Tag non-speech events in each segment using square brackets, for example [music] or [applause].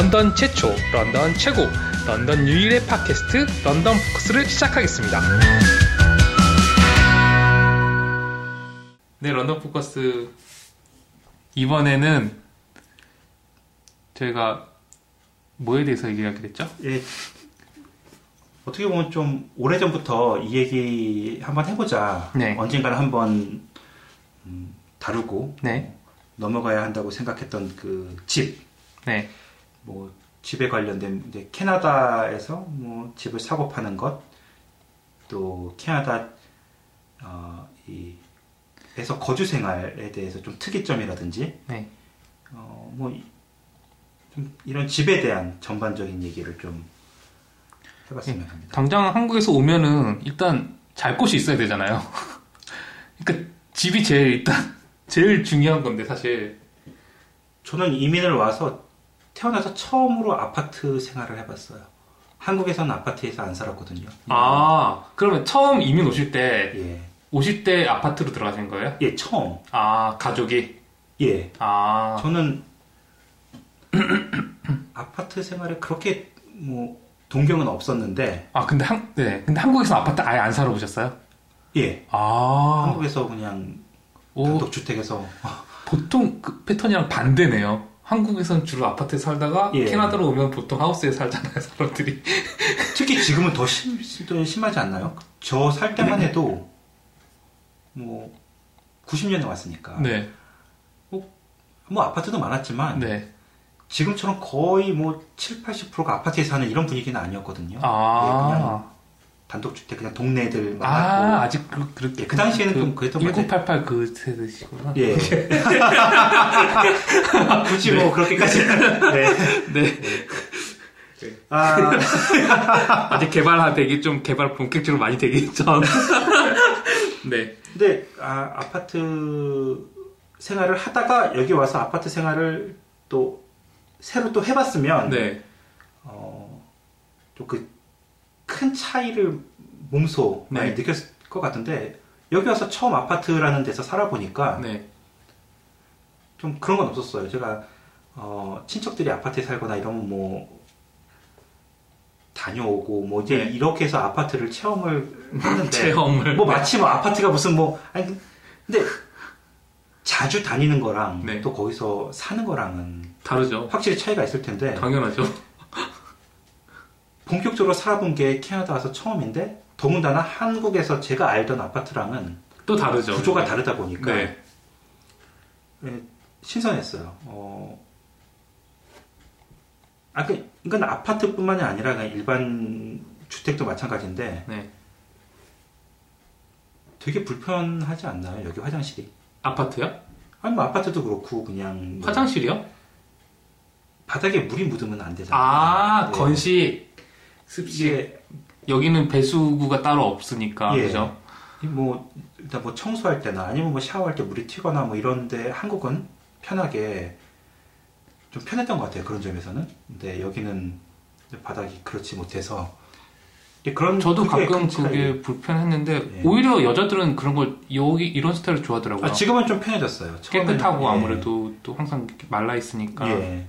런던 최초, 런던 최고, 런던 유일의 팟캐스트 런던 포커스를 시작하겠습니다. 네, 런던 포커스 이번에는 저희가 뭐에 대해서 얘기하게 됐죠? 예. 어떻게 보면 좀 오래전부터 이 얘기 한번 해보자. 네. 언젠가는 한번 음, 다루고 네, 넘어가야 한다고 생각했던 그 집, 네, 뭐 집에 관련된 이제 캐나다에서 뭐 집을 사고 파는 것, 또 캐나다 어, 이 에서 거주 생활에 대해서 좀 특이점이라든지 네. 어, 뭐, 이- 이런 집에 대한 전반적인 얘기를 좀 해봤으면 합니다. 당장 한국에서 오면은 일단 잘 곳이 있어야 되잖아요. [laughs] 그러니까 집이 제일 일단 [laughs] 제일 중요한 건데 사실. 저는 이민을 와서 태어나서 처음으로 아파트 생활을 해봤어요. 한국에서는 아파트에서 안 살았거든요. 아, 그러면 처음 이민 오실 때 예. 오실 때 아파트로 들어가신 거예요? 예, 처음. 아, 가족이. 예. 아, 저는 [coughs] 아파트 생활에 그렇게 뭐 동경은 없었는데, 아 근데 한, 네, 근데 한국에서 아파트 아예 안 살아보셨어요? 예. 아, 한국에서 그냥 오, 단독주택에서 보통 그 패턴이랑 반대네요. 한국에서는 주로 아파트에 살다가 예. 캐나다로 오면 보통 하우스에 살잖아요, [laughs] 사람들이. 특히 지금은 더 심, 더 심하지 않나요? 저 살 때만 해도 뭐 90년에 왔으니까 네, 뭐 아파트도 많았지만 네. 지금처럼 거의 뭐 7, 80%가 아파트에 사는 이런 분위기는 아니었거든요. 예, 아, 그냥 단독주택 그냥 동네 애들 아, 아직 그, 그렇게. 예, 그 당시에는 좀 그랬던 것 같아요. 1988그 세대시구나. 예. [laughs] 굳이 뭐 그렇게까지 네. 네. 아, 아직 개발되기 좀 개발 본격적으로 많이 되기 전. [laughs] 네. 근데 아, 아파트 생활을 하다가 여기 와서 아파트 생활을 또 새로 또 해봤으면 네. 어, 또그 큰 차이를 몸소 많이 네. 느꼈을 것 같은데 여기 와서 처음 아파트라는 데서 살아보니까 네. 좀 그런 건 없었어요. 제가 어, 친척들이 아파트에 살거나 이러면 뭐 다녀오고 뭐 이제 네. 이렇게 해서 아파트를 체험을 [laughs] 했는데 체험을. 뭐 마치 뭐 아파트가 무슨 뭐 아니 근데 자주 다니는 거랑 네. 또 거기서 사는 거랑은 다르죠. 확실히 차이가 있을 텐데 당연하죠. 본격적으로 살아본 게 캐나다 와서 처음인데 더군다나 한국에서 제가 알던 아파트랑은 또 다르죠. 구조가 다르다 보니까 네. 예, 신선했어요. 어, 아, 그, 이건 아파트뿐만이 아니라 그냥 일반 주택도 마찬가지인데 네. 되게 불편하지 않나요? 여기 화장실이? 아파트요? 아니 뭐 아파트도 그렇고 그냥 뭐 화장실이요? 바닥에 물이 묻으면 안 되잖아요. 아, 네. 건식. 습식. 이게 여기는 배수구가 따로 없으니까. 예. 그죠? 뭐 일단 뭐 청소할 때나 아니면 뭐 샤워할 때 물이 튀거나 뭐 이런데 한국은 편하게 좀 편했던 것 같아요 그런 점에서는. 근데 여기는 바닥이 그렇지 못해서 예, 그런 저도 가끔. 그게 불편했는데, 예. 오히려 여자들은 그런 걸, 여기, 이런 스타일을 좋아하더라고요. 아, 지금은 좀 편해졌어요. 처음에는, 깨끗하고 예. 아무래도 또 항상 이렇게 말라 있으니까. 예.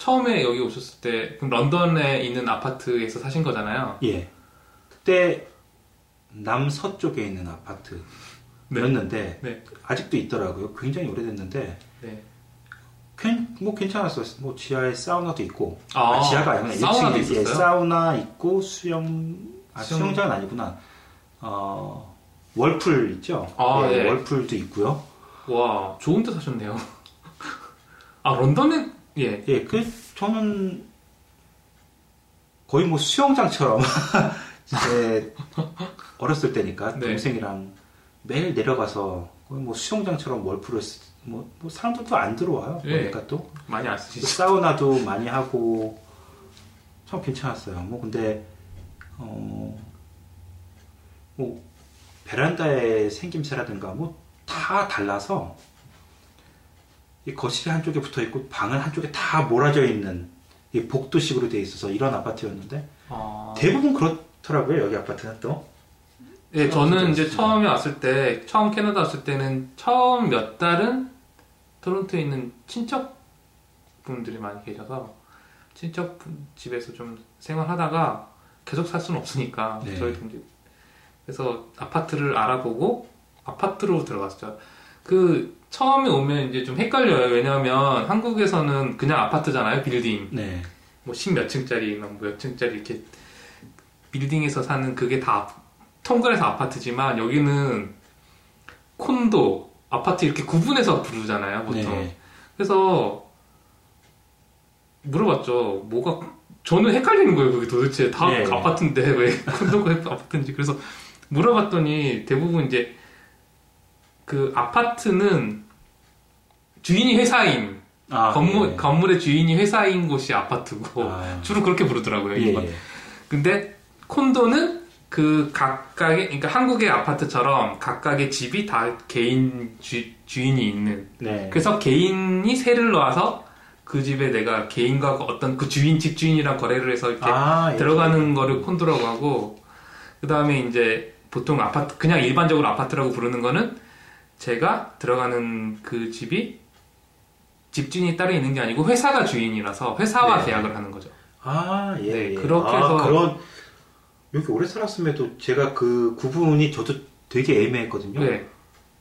처음에 여기 오셨을 때, 그럼 런던에 있는 아파트에서 사신 거잖아요. 예. 그때 남서쪽에 있는 아파트였는데 네. 아직도 있더라고요. 굉장히 오래됐는데 네. 괜- 뭐 괜찮았어요. 뭐 지하에 사우나도 있고 아, 아, 지하가 아니구나. 사우나도 1층에 예, 있었어요? 사우나 있고 수영 아, 수영- 수영장은 아니구나. 어 월풀 있죠. 아, 예, 예. 월풀도 있고요. 와, 좋은 데 사셨네요. [laughs] 아, 런던은, 예. 예, 그 저는 거의 뭐 수영장처럼 [laughs] 제 어렸을 때니까 네. 동생이랑 매일 내려가서 거의 뭐 수영장처럼 월풀을 쓰- 뭐, 뭐 사람들도 안 들어와요. 예. 그러니까 또 많이 안 쓰시죠? 사우나도 많이 하고 참 괜찮았어요. 뭐 근데 어, 뭐 베란다의 생김새라든가 뭐 다 달라서 이 거실이 한쪽에 붙어 있고 방은 한쪽에 다 몰아져 있는 이 복도식으로 돼 있어서 이런 아파트였는데 아, 대부분 그렇더라고요 여기 아파트는 또. 예, 저는 이제. 처음에 왔을 때, 처음 캐나다 왔을 때는 처음 몇 달은 토론토에 있는 친척 분들이 많이 계셔서 친척 분 집에서 좀 생활하다가 계속 살 수는 없으니까 네. 저희도 이제 그래서 아파트를 알아보고 아파트로 들어갔죠. 그 처음에 오면 이제 좀 헷갈려요. 왜냐하면 한국에서는 그냥 아파트잖아요, 빌딩. 네. 뭐십몇 층짜리, 뭐몇 층짜리 이렇게 빌딩에서 사는 그게 다 통근해서 아파트지만 여기는 콘도, 아파트 이렇게 구분해서 부르잖아요, 보통. 네. 그래서 물어봤죠. 뭐가 저는 헷갈리는 거예요. 그게 도대체 다 네. 아파트인데 [laughs] 왜 콘도가 아파트인지. 그래서 물어봤더니 대부분 이제 그 아파트는 주인이 회사인 아, 건물 예. 건물의 주인이 회사인 곳이 아파트고 아. [laughs] 주로 그렇게 부르더라고요. 예. 예. 근데 콘도는 그 각각의 그러니까 한국의 아파트처럼 각각의 집이 다 개인 주, 주인이 있는 네. 그래서 개인이 세를 놓아서 그 집에 내가 개인과 어떤 그 주인 집 주인이랑 거래를 해서 이렇게 아, 예. 들어가는 거를 콘도라고 하고 그 다음에 이제 보통 아파트 그냥 일반적으로 아파트라고 부르는 거는 제가 들어가는 그 집이 집주인이 따로 있는 게 아니고 회사가 주인이라서 회사와 네. 계약을 하는 거죠. 아, 예. 네, 예. 그렇게 아, 해서- 그런 여기 오래 살았음에도 제가 그 구분이 저도 되게 애매했거든요. 네.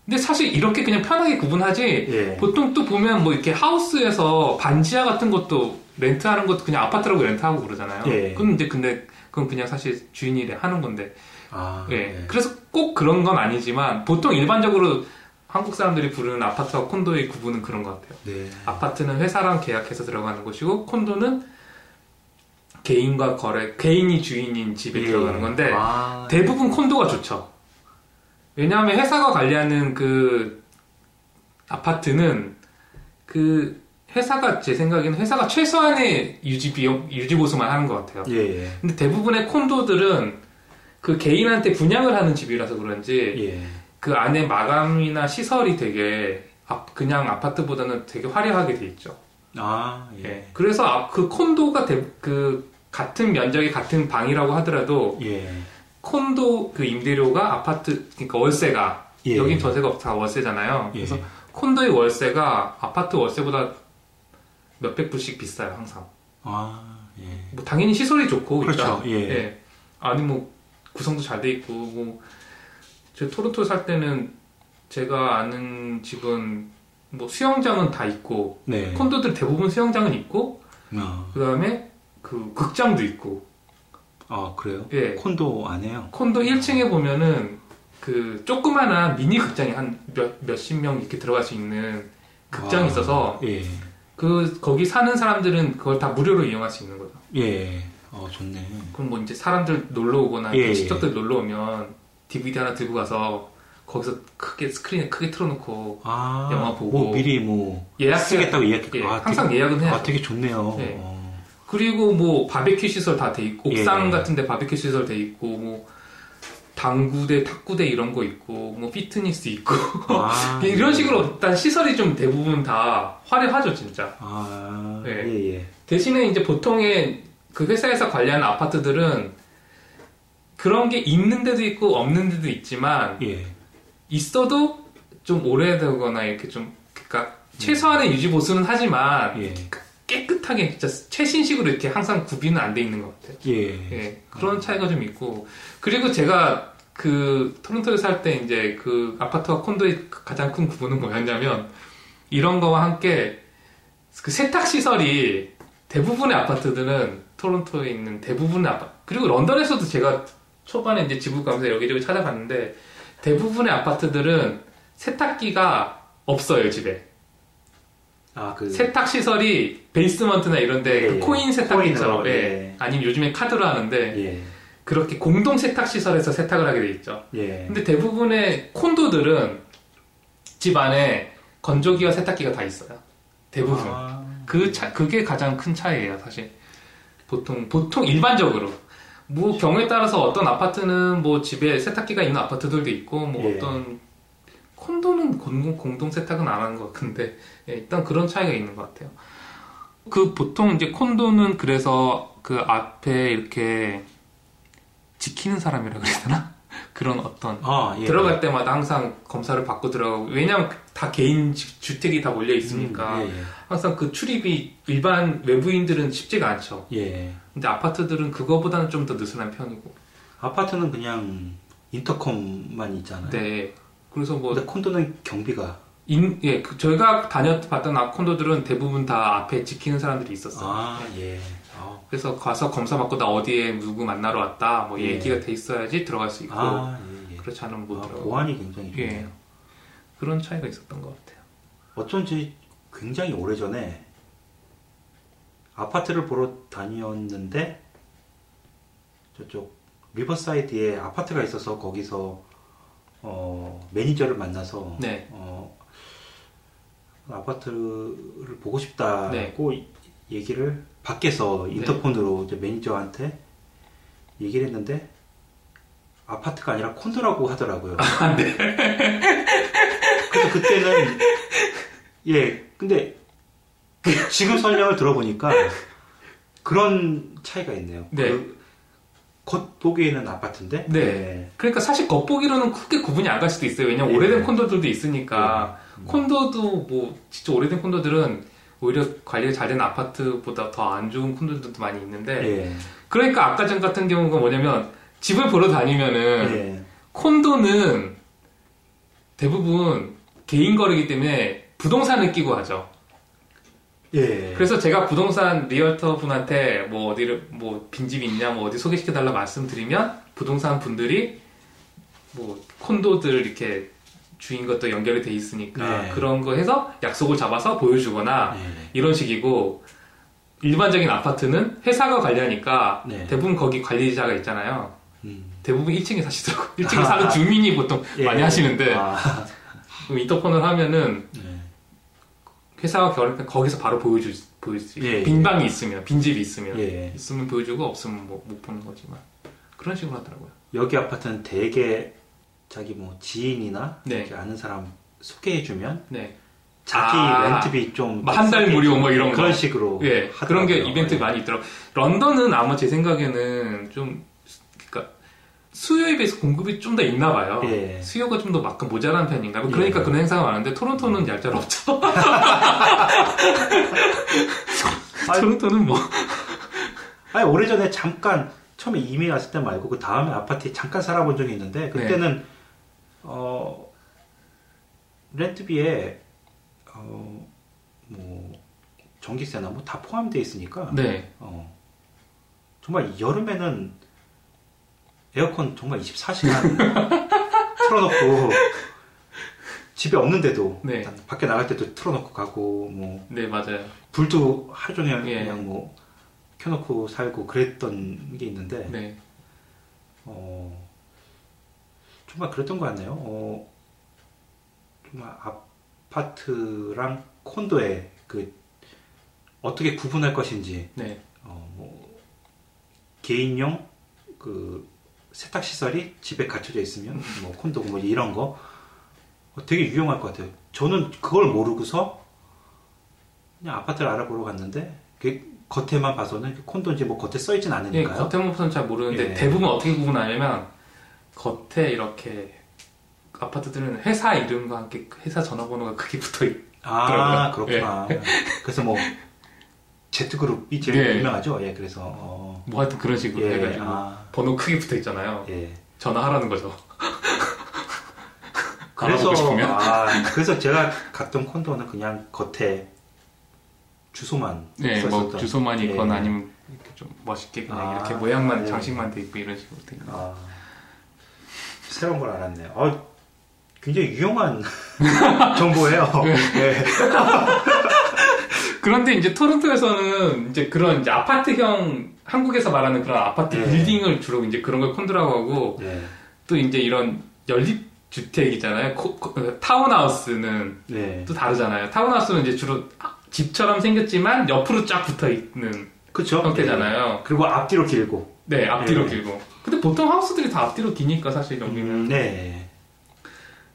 근데 사실 이렇게 그냥 편하게 구분하지 예. 보통 또 보면 뭐 이렇게 하우스에서 반지하 같은 것도 렌트하는 것도 그냥 아파트라고 렌트하고 그러잖아요. 예. 이제 근데 그건 그냥 사실 주인이 하는 건데. 아, 예. 그래서 꼭 그런 건 아니지만 보통 일반적으로 한국 사람들이 부르는 아파트와 콘도의 구분은 그런 것 같아요. 네. 아파트는 회사랑 계약해서 들어가는 곳이고 콘도는 개인과 거래, 개인이 주인인 집에 예. 들어가는 건데 아, 대부분 콘도가 좋죠. 왜냐하면 회사가 관리하는 그 아파트는 그 회사가 제 생각에는 회사가 최소한의 유지 비용, 유지 보수만 하는 것 같아요. 예, 예. 근데 대부분의 콘도들은 그 개인한테 분양을 하는 집이라서 그런지 예. 그 안에 마감이나 시설이 되게 앞- 그냥 아파트보다는 되게 화려하게 돼 있죠. 아, 예. 예. 그래서 앞- 그 콘도가 대- 그 같은 면적이 같은 방이라고 하더라도 예. 콘도 그 임대료가 아파트 그러니까 월세가 예. 여긴 전세가 다 월세잖아요. 예. 그래서 콘도의 월세가 아파트 월세보다 몇백 불씩 비싸요 항상. 아, 예. 뭐 당연히 시설이 좋고 그렇죠. 일단. 예. 아니 뭐 구성도 잘 돼 있고 뭐 제 토론토 살 때는 제가 아는 집은 뭐 수영장은 다 있고 네. 콘도들 대부분 수영장은 있고 아, 그 다음에 그 극장도 있고 아, 그래요? 예 콘도 안 해요? 콘도 1층에 보면은 그 조그마한 미니 극장이 한 몇, 몇십 명 이렇게 들어갈 수 있는 극장이 아, 있어서 예. 그 거기 사는 사람들은 그걸 다 무료로 이용할 수 있는 거죠. 예. 어, 좋네. 그럼 뭐 이제 사람들 놀러 오거나 예, 예. 친척들 놀러 오면 DVD 하나 들고 가서 거기서 크게 스크린에 크게 틀어놓고 아, 영화 보고. 뭐 미리 뭐 예약 쓰겠다고 예약. 예, 아, 항상 예약은 되게, 해요. 아, 되게 좋네요. 네. 어. 그리고 뭐 바베큐 시설 다 돼 있고 옥상 예. 같은데 바베큐 시설 돼 있고 뭐 당구대, 탁구대 이런 거 있고 뭐 피트니스 있고 아, [laughs] 이런 식으로 일단 시설이 좀 대부분 다 화려하죠 진짜. 아, 네. 예, 예. 대신에 이제 보통의 그 회사에서 관리하는 아파트들은 그런 게 있는 데도 있고 없는 데도 있지만 예. 있어도 좀 오래되거나 이렇게 좀 그러니까 최소한의 유지 보수는 하지만 예. 깨끗하게 진짜 최신식으로 이렇게 항상 구비는 안 돼 있는 것 같아요. 예. 예, 그런 차이가 좀 있고 그리고 제가 그 토론토에 살 때 이제 그 아파트와 콘도의 가장 큰 구분은 뭐였냐면 이런 거와 함께 그 세탁 시설이 대부분의 아파트들은 토론토에 있는 대부분의 아파트 그리고 런던에서도 제가 초반에 이제 가면서 여기저기 찾아봤는데 대부분의 아파트들은 세탁기가 없어요 집에 아, 그. 세탁 시설이 베이스먼트나 이런데 예, 그 예. 코인 세탁기처럼 예. 예. 아니면 요즘에 카드로 하는데 예. 그렇게 공동 세탁 시설에서 세탁을 하게 돼 있죠. 예. 근데 대부분의 콘도들은 집 안에 건조기와 세탁기가 다 있어요. 대부분. 아, 그 차, 그게 가장 큰 차이예요, 사실. 보통, 보통 일반적으로. 뭐 경우에 따라서 어떤 아파트는 뭐 집에 세탁기가 있는 아파트들도 있고 뭐 예. 어떤 콘도는 공동, 공동 세탁은 안 하는 것 같은데 예, 일단 그런 차이가 있는 것 같아요. 그 보통 이제 콘도는 그래서 그 앞에 이렇게 지키는 사람이라 그래야 되나? [laughs] 그런 어떤 아, 예. 들어갈 때마다 항상 검사를 받고 들어가고 왜냐면 다 개인 주- 주택이 다 몰려 있으니까 음, 항상 그 출입이 일반 외부인들은 쉽지가 않죠. 예, 예. 근데 아파트들은 그거보다는 좀 더 느슨한 편이고. 아파트는 그냥 인터컴만 있잖아요. 네. 그래서 뭐 근데 콘도는 경비가 인, 예, 그 저희가 다녔봤던 아콘도들은 대부분 다 앞에 지키는 사람들이 있었어요. 아, 예. 아, 그래서 가서 검사 받고 나 어디에 누구 만나러 왔다, 뭐 예. 얘기가 돼 있어야지 들어갈 수 있고 아, 예, 예. 그렇지 않으면 못 아, 들어가고 보안이 굉장히 예. 좋네요. 그런 차이가 있었던 것 같아요. 어쩐지 굉장히 오래전에 아파트를 보러 다녔는데 저쪽 리버사이드에 아파트가 있어서 거기서 어, 매니저를 만나서 네. 어, 아파트를 보고 싶다고 네. 얘기를 밖에서 인터폰으로 이제 매니저한테 얘기를 했는데 아파트가 아니라 콘도라고 하더라고요. 아, 네. 그래서 그때는 예 근데 그 지금 설명을 들어보니까 그런 차이가 있네요. 네. 그 겉보기에는 아파트인데 네. 그러니까 사실 겉보기로는 크게 구분이 안 갈 수도 있어요. 왜냐면 예. 오래된 콘도들도 있으니까 음. 콘도도 뭐 진짜 오래된 콘도들은 오히려 관리가 잘 된 아파트보다 더 안 좋은 콘도들도 많이 있는데 예. 그러니까 아까 전 같은 경우가 뭐냐면 집을 보러 다니면은 예. 콘도는 대부분 개인 거래기 때문에 부동산을 끼고 하죠. 예. 그래서 제가 부동산 realtor 분한테 뭐 어디를 뭐 빈집 있냐 뭐 어디 소개시켜 달라 말씀드리면 부동산 분들이 뭐 콘도들 이렇게 주인 것도 연결이 돼 있으니까 네. 그런 거 해서 약속을 잡아서 보여주거나 예. 이런 식이고 일반적인 아파트는 회사가 관리하니까 네. 대부분 거기 관리자가 있잖아요. 음. 대부분 1층에 사시더라고. 1층에 아. 사는 [laughs] 주민이 보통 예. 많이 하시는데 아. 인터폰을 하면은 예. 회사가 결혼 거기서 바로 보여줄 수- 보여줄 수 있어요. 예, 빈 방이 있으면 빈 집이 있으면 예. 있으면 보여주고 없으면 뭐 못 보는 거지만 그런 식으로 하더라고요. 여기 아파트는 대개 자기 뭐 지인이나 네. 아는 사람 소개해주면 네. 자기 아. 렌트비 좀 한 달 무료 뭐 이런 거. 그런 식으로 예, 그런 게 하더라고요. 이벤트 많이 있더라고. 요 런던은 아마 제 생각에는 좀 그러니까 수요에 비해서 공급이 좀 더 있나 봐요. 예. 수요가 좀 더막 모자란 편인가. 뭐 그러니까 예. 그런 행사가 많은데 토론토는 얄짤 없죠. [laughs] 토론토는 뭐 아니 오래전에 잠깐 처음에 이메일 왔을 때 말고 그 다음에 아파트에 잠깐 살아본 적이 있는데 그때는 네. 어 렌트비에 어뭐 전기세나 뭐 다 포함되어 있으니까 네. 어 정말 여름에는 에어컨 정말 24시간 [laughs] 틀어놓고 집에 없는데도 네. 밖에 나갈 때도 틀어놓고 가고 뭐 네, 맞아요. 불도 하루 종일 예. 그냥 뭐 켜놓고 살고 그랬던 게 있는데 네. 어, 정말 그랬던 것 같네요. 어, 정말 아파트랑 콘도의 그 어떻게 구분할 것인지 네. 어, 뭐 개인용 그 세탁 시설이 집에 갖춰져 있으면 뭐 콘도고 뭐 이런 거 어, 되게 유용할 것 같아요. 저는 그걸 모르고서 그냥 아파트를 알아보러 갔는데 그 겉에만 봐서는 그 콘도인지 뭐 겉에 써 있진 예, 않으니까요. 겉에 모습은 잘 모르는데 예. 대부분 어떻게 구분하냐면 겉에 이렇게 아파트들은 회사 이름과 함께 회사 전화번호가 크게 붙어 있. 아 그러고요. 그렇구나. 그래서 뭐 [laughs] Z그룹이 제일 네. 유명하죠. 예, 그래서 어, 뭐 하여튼 그런 식으로 예, 해가지고 아, 번호 크게 붙어 있잖아요. 예. 전화하라는 거죠. [laughs] 그래서? 아, 그래서 제가 갔던 콘도는 그냥 겉에 주소만 네, 뭐. 주소만 있거나 예. 아니면 이렇게 좀 멋있게 그냥 아, 이렇게 모양만 네. 장식만 돼 있고 이런 식으로 돼 있는. 아, 새로운 걸 알았네요. 아, 굉장히 유용한 [laughs] 정보예요. 예. 그런데 이제 토론토에서는 이제 그런 이제 아파트형 한국에서 말하는 그런 아파트 네. 빌딩을 주로 이제 그런 걸 콘도라고 하고 예. 또 이제 이런 연립 주택이잖아요. 코- 코- 어, 타운하우스는 네. 또 다르잖아요. 타운하우스는 이제 주로 집처럼 생겼지만 옆으로 쫙 붙어 있는 그쵸? 형태잖아요. 예. 그리고 앞뒤로 길고. 네, 앞뒤로 네. 길고. 근데 보통 하우스들이 다 앞뒤로 기니까 사실 여기는 음, 네.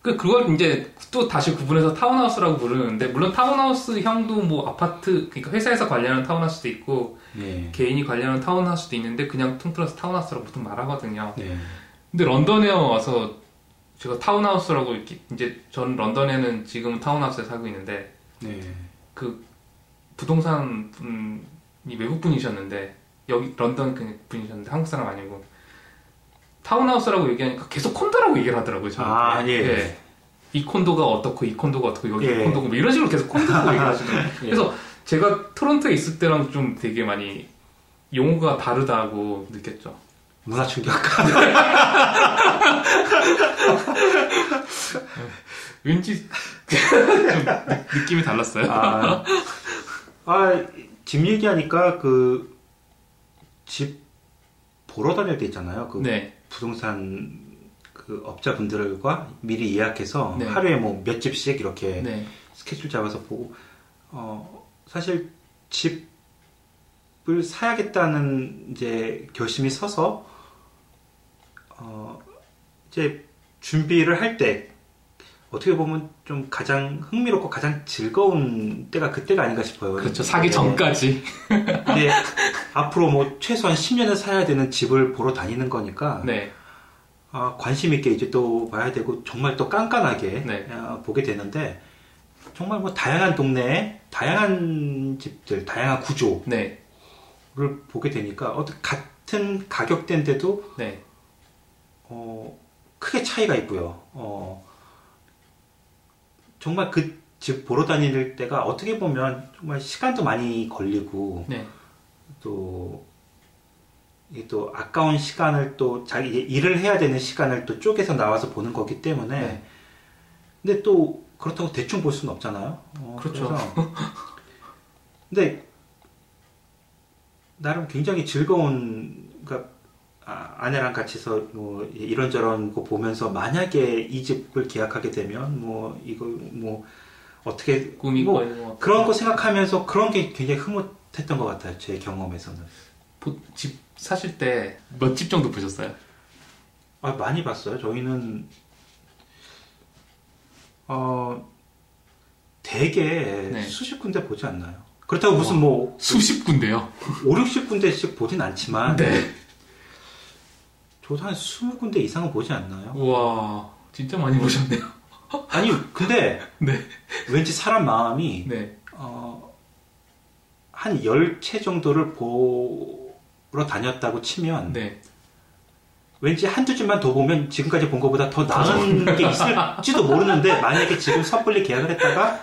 그 그걸 이제 또 다시 구분해서 타운하우스라고 부르는데 물론 타운하우스 형도 뭐 아파트 그러니까 회사에서 관리하는 타운하우스도 있고 네. 개인이 관리하는 타운하우스도 있는데 그냥 통틀어서 타운하우스라고 보통 말하거든요. 네. 근데 런던에 와서 제가 타운하우스라고 이렇게 이제 전 런던에는 지금 타운하우스에 살고 있는데 네. 그 부동산 분이 외국 분이셨는데 여기 런던 그 분이셨는데 한국 사람 아니고 타운하우스라고 얘기하니까 계속 콘도라고 얘기를 하더라고요. 저한테. 아, 예. 이 콘도가 어떻고 이 콘도가 어떻고 여기 예. 콘도고 뭐 이런 식으로 계속 콘도라고 [laughs] 얘기하시더라고요. 그래서 제가 토론토에 있을 때랑 좀 되게 많이 용어가 다르다고 느꼈죠. 문화 충격. [laughs] 왠지 좀 느- 느낌이 달랐어요. 아, 아, 집 얘기하니까 그, 집 보러 다닐 때 있잖아요. 그 네, 부동산 그 업자분들과 미리 예약해서 네. 하루에 뭐 몇 집씩 이렇게 네, 스케줄 잡아서 보고, 어, 사실 집을 사야겠다는 이제 결심이 서서, 어, 이제 준비를 할 때, 어떻게 보면 좀 가장 흥미롭고 가장 즐거운 때가 그때가 아닌가 싶어요. 그렇죠. 사기 네. 전까지. 근데 앞으로 뭐 최소한 10년은 사야 되는 집을 보러 다니는 거니까 네, 아, 관심 있게 이제 또 봐야 되고 정말 또 깐깐하게 네. 아, 보게 되는데 정말 뭐 다양한 동네에 다양한 집들, 다양한 구조를 네, 보게 되니까 어떤 같은 가격대인데도 네, 어, 크게 차이가 있고요. 어, 정말 그 집 보러 다닐 때가 어떻게 보면 정말 시간도 많이 걸리고 네, 또, 이게 또 아까운 시간을 또 자기 일을 해야 되는 시간을 또 쪼개서 나와서 보는 거기 때문에 네. 근데 또 그렇다고 대충 볼 수는 없잖아요. 어, 그렇죠. 근데 나름 굉장히 즐거운 그러니까 아, 아내랑 같이서 뭐 이런저런 거 보면서 만약에 이 집을 계약하게 되면 뭐 이거 뭐 어떻게 꿈이 뭐뭐 그런 거 생각하면서 그런 게 굉장히 흐뭇했던 것 같아요. 제 경험에서는. 보- 집 사실 때 몇 집 정도 보셨어요? 아, 많이 봤어요. 저희는, 어, 대개 네. 수십 군데 보지 않나요? 그렇다고 무슨 뭐, 수십 군데요. 5, 60군데씩 보진 않지만, 네. 저도 한 20군데 이상은 보지 않나요? 우와, 진짜 많이 보셨네요. [laughs] 아니, 근데, 네. 왠지 사람 마음이, 네. 어, 한 10채 정도를 보러 다녔다고 치면, 네. 왠지 한두 집만 더 보면 지금까지 본 것보다 더 나은 게 있을지도 모르는데 만약에 지금 섣불리 계약을 했다가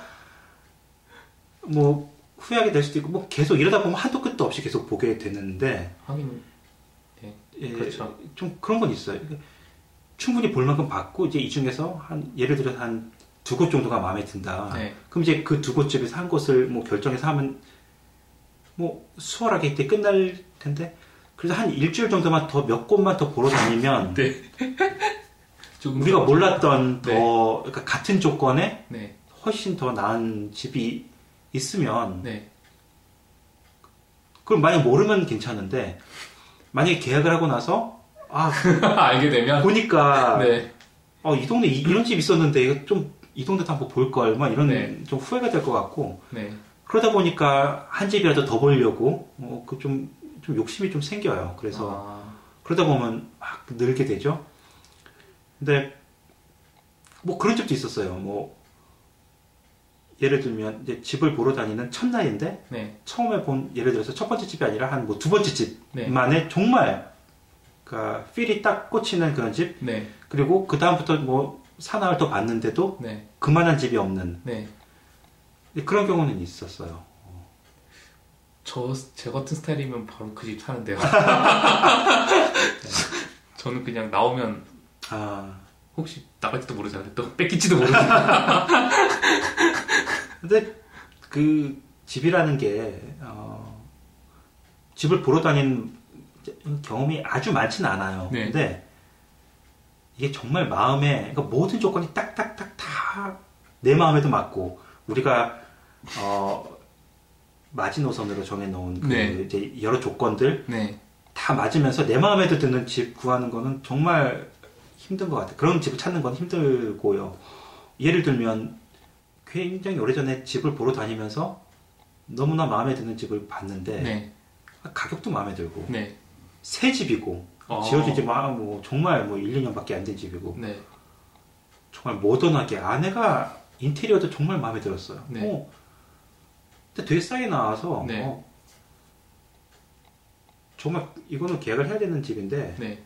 뭐 후회하게 될 수도 있고 뭐 계속 이러다 보면 한도 끝도 없이 계속 보게 되는데 하긴, 예, 그렇죠. 좀 그런 건 있어요. 충분히 볼 만큼 봤고 이제 이 중에서 한 예를 들어 한두 곳 정도가 마음에 든다. 네. 그럼 이제 그 두곳 집에서 한 곳을 뭐 결정해서 하면 뭐 수월하게 이때 끝날 텐데 그래서 한 일주일 정도만 더 몇 곳만 더 보러 다니면 네. [laughs] 우리가 더- 몰랐던 네. 더 그러니까 같은 조건에 네. 훨씬 더 나은 집이 있으면 네. 그걸 만약 모르면 괜찮은데 만약에 계약을 하고 나서 아 [laughs] 알게 되면, 보니까 네. 어, 이 동네 이, 이런 집 있었는데 이거 좀 이 동네 도 한번 볼 걸, 막 이런 네. 좀 후회가 될 것 같고 네. 그러다 보니까 한 집이라도 더 보려고 어, 그좀 좀 욕심이 좀 생겨요. 그래서 아, 그러다 보면 막 늘게 되죠. 근데 뭐 그런 집도 있었어요. 뭐 예를 들면 이제 집을 보러 다니는 첫날인데 네. 처음에 본 예를 들어서 첫 번째 집이 아니라 한 뭐 두 번째 네. 집만에 정말 그러니까 필이 딱 꽂히는 그런 집 네. 그리고 그 다음부터 뭐 사나를 더 봤는데도 네. 그만한 집이 없는 네. 그런 경우는 있었어요. 저, 제 같은 스타일이면 바로 그 집 사는데요. [laughs] 저는 그냥 나오면 아 혹시 나갈지도 모르잖아요. 또 뺏길지도 모르고. [laughs] 근데 그 집이라는 게 어, 집을 보러 다닌 경험이 아주 많지는 않아요. 네. 근데 이게 정말 마음에 그러니까 모든 조건이 딱딱딱 다 내 마음에도 맞고 우리가 어, 마지노선으로 정해놓은 그 네. 이제 여러 조건들 네. 다 맞으면서 내 마음에도 드는 집 구하는 거는 정말 힘든 것 같아요. 그런 집을 찾는 건 힘들고요. 예를 들면 굉장히 오래전에 집을 보러 다니면서 너무나 마음에 드는 집을 봤는데 네. 가격도 마음에 들고 네. 새 집이고 어. 지어진 지 막, 뭐, 정말 뭐 1, 2년밖에 안 된 집이고, 네. 정말 모던하게, 아내가 인테리어도 정말 마음에 들었어요. 네. 어, 근데 되게 싸게 나와서, 네. 어, 정말 이거는 계약을 해야 되는 집인데, 네.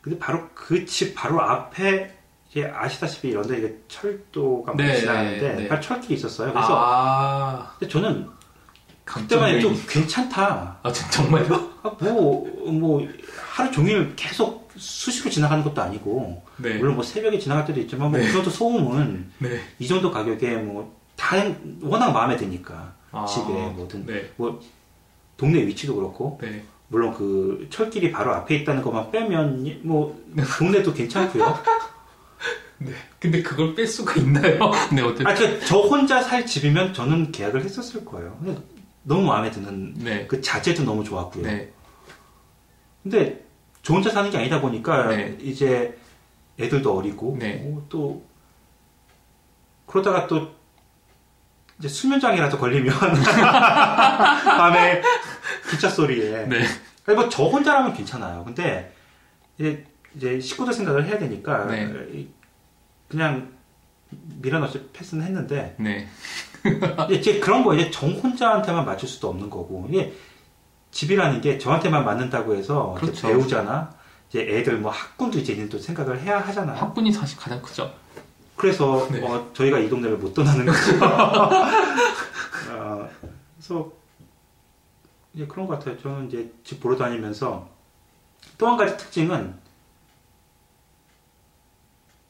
근데 바로 그 집 바로 앞에, 이제 아시다시피 런던 이게 철도가 막 네, 지나가는데, 네. 바로 철길이 있었어요. 그래서, 아, 근데 저는 그때만. 좀 괜찮다. 아, 진- 정말요? 아, 뭐, 뭐, 하루 종일 계속 수시로 지나가는 것도 아니고, 네. 물론 뭐 새벽에 지나갈 때도 있지만, 뭐, 네. 그 정도 소음은 네. 이 정도 가격에 뭐, 다, 워낙 마음에 드니까, 아, 집에 뭐든, 네. 동네 위치도 그렇고, 네. 물론 그 철길이 바로 앞에 있다는 것만 빼면, 뭐, 동네도 괜찮고요. [laughs] 근데 그걸 뺄 수가 있나요? [laughs] 네, 어때? 아, 그, 저 혼자 살 집이면 저는 계약을 했었을 거예요. 너무 마음에 드는, 네. 그 자재도 너무 좋았고요. 네. 근데 저 혼자 사는 게 아니다 보니까 네. 이제 애들도 어리고 네. 어, 또 그러다가 또 이제 수면장애라도 걸리면 [laughs] 밤에 기차 소리에 네. 아니 뭐저 혼자라면 괜찮아요. 근데 이제 이제 식구들 생각을 해야 되니까 네. 이- 그냥 밀어넣지 패스는 했는데 네. [laughs] 이제 그런 거 이제 정 혼자한테만 맞출 수도 없는 거고 이게 집이라는 게 저한테만 맞는다고 해서 그렇죠. 배우자나 이제 애들 뭐 학군도 이제 또 생각을 해야 하잖아요. 학군이 사실 가장 크죠. 그래서 [laughs] 네. 어, 저희가 이 동네를 못 떠나는 거죠. [laughs] 어, 그래서 이제 그런 것 같아요. 저는 이제 집 보러 다니면서 또 한 가지 특징은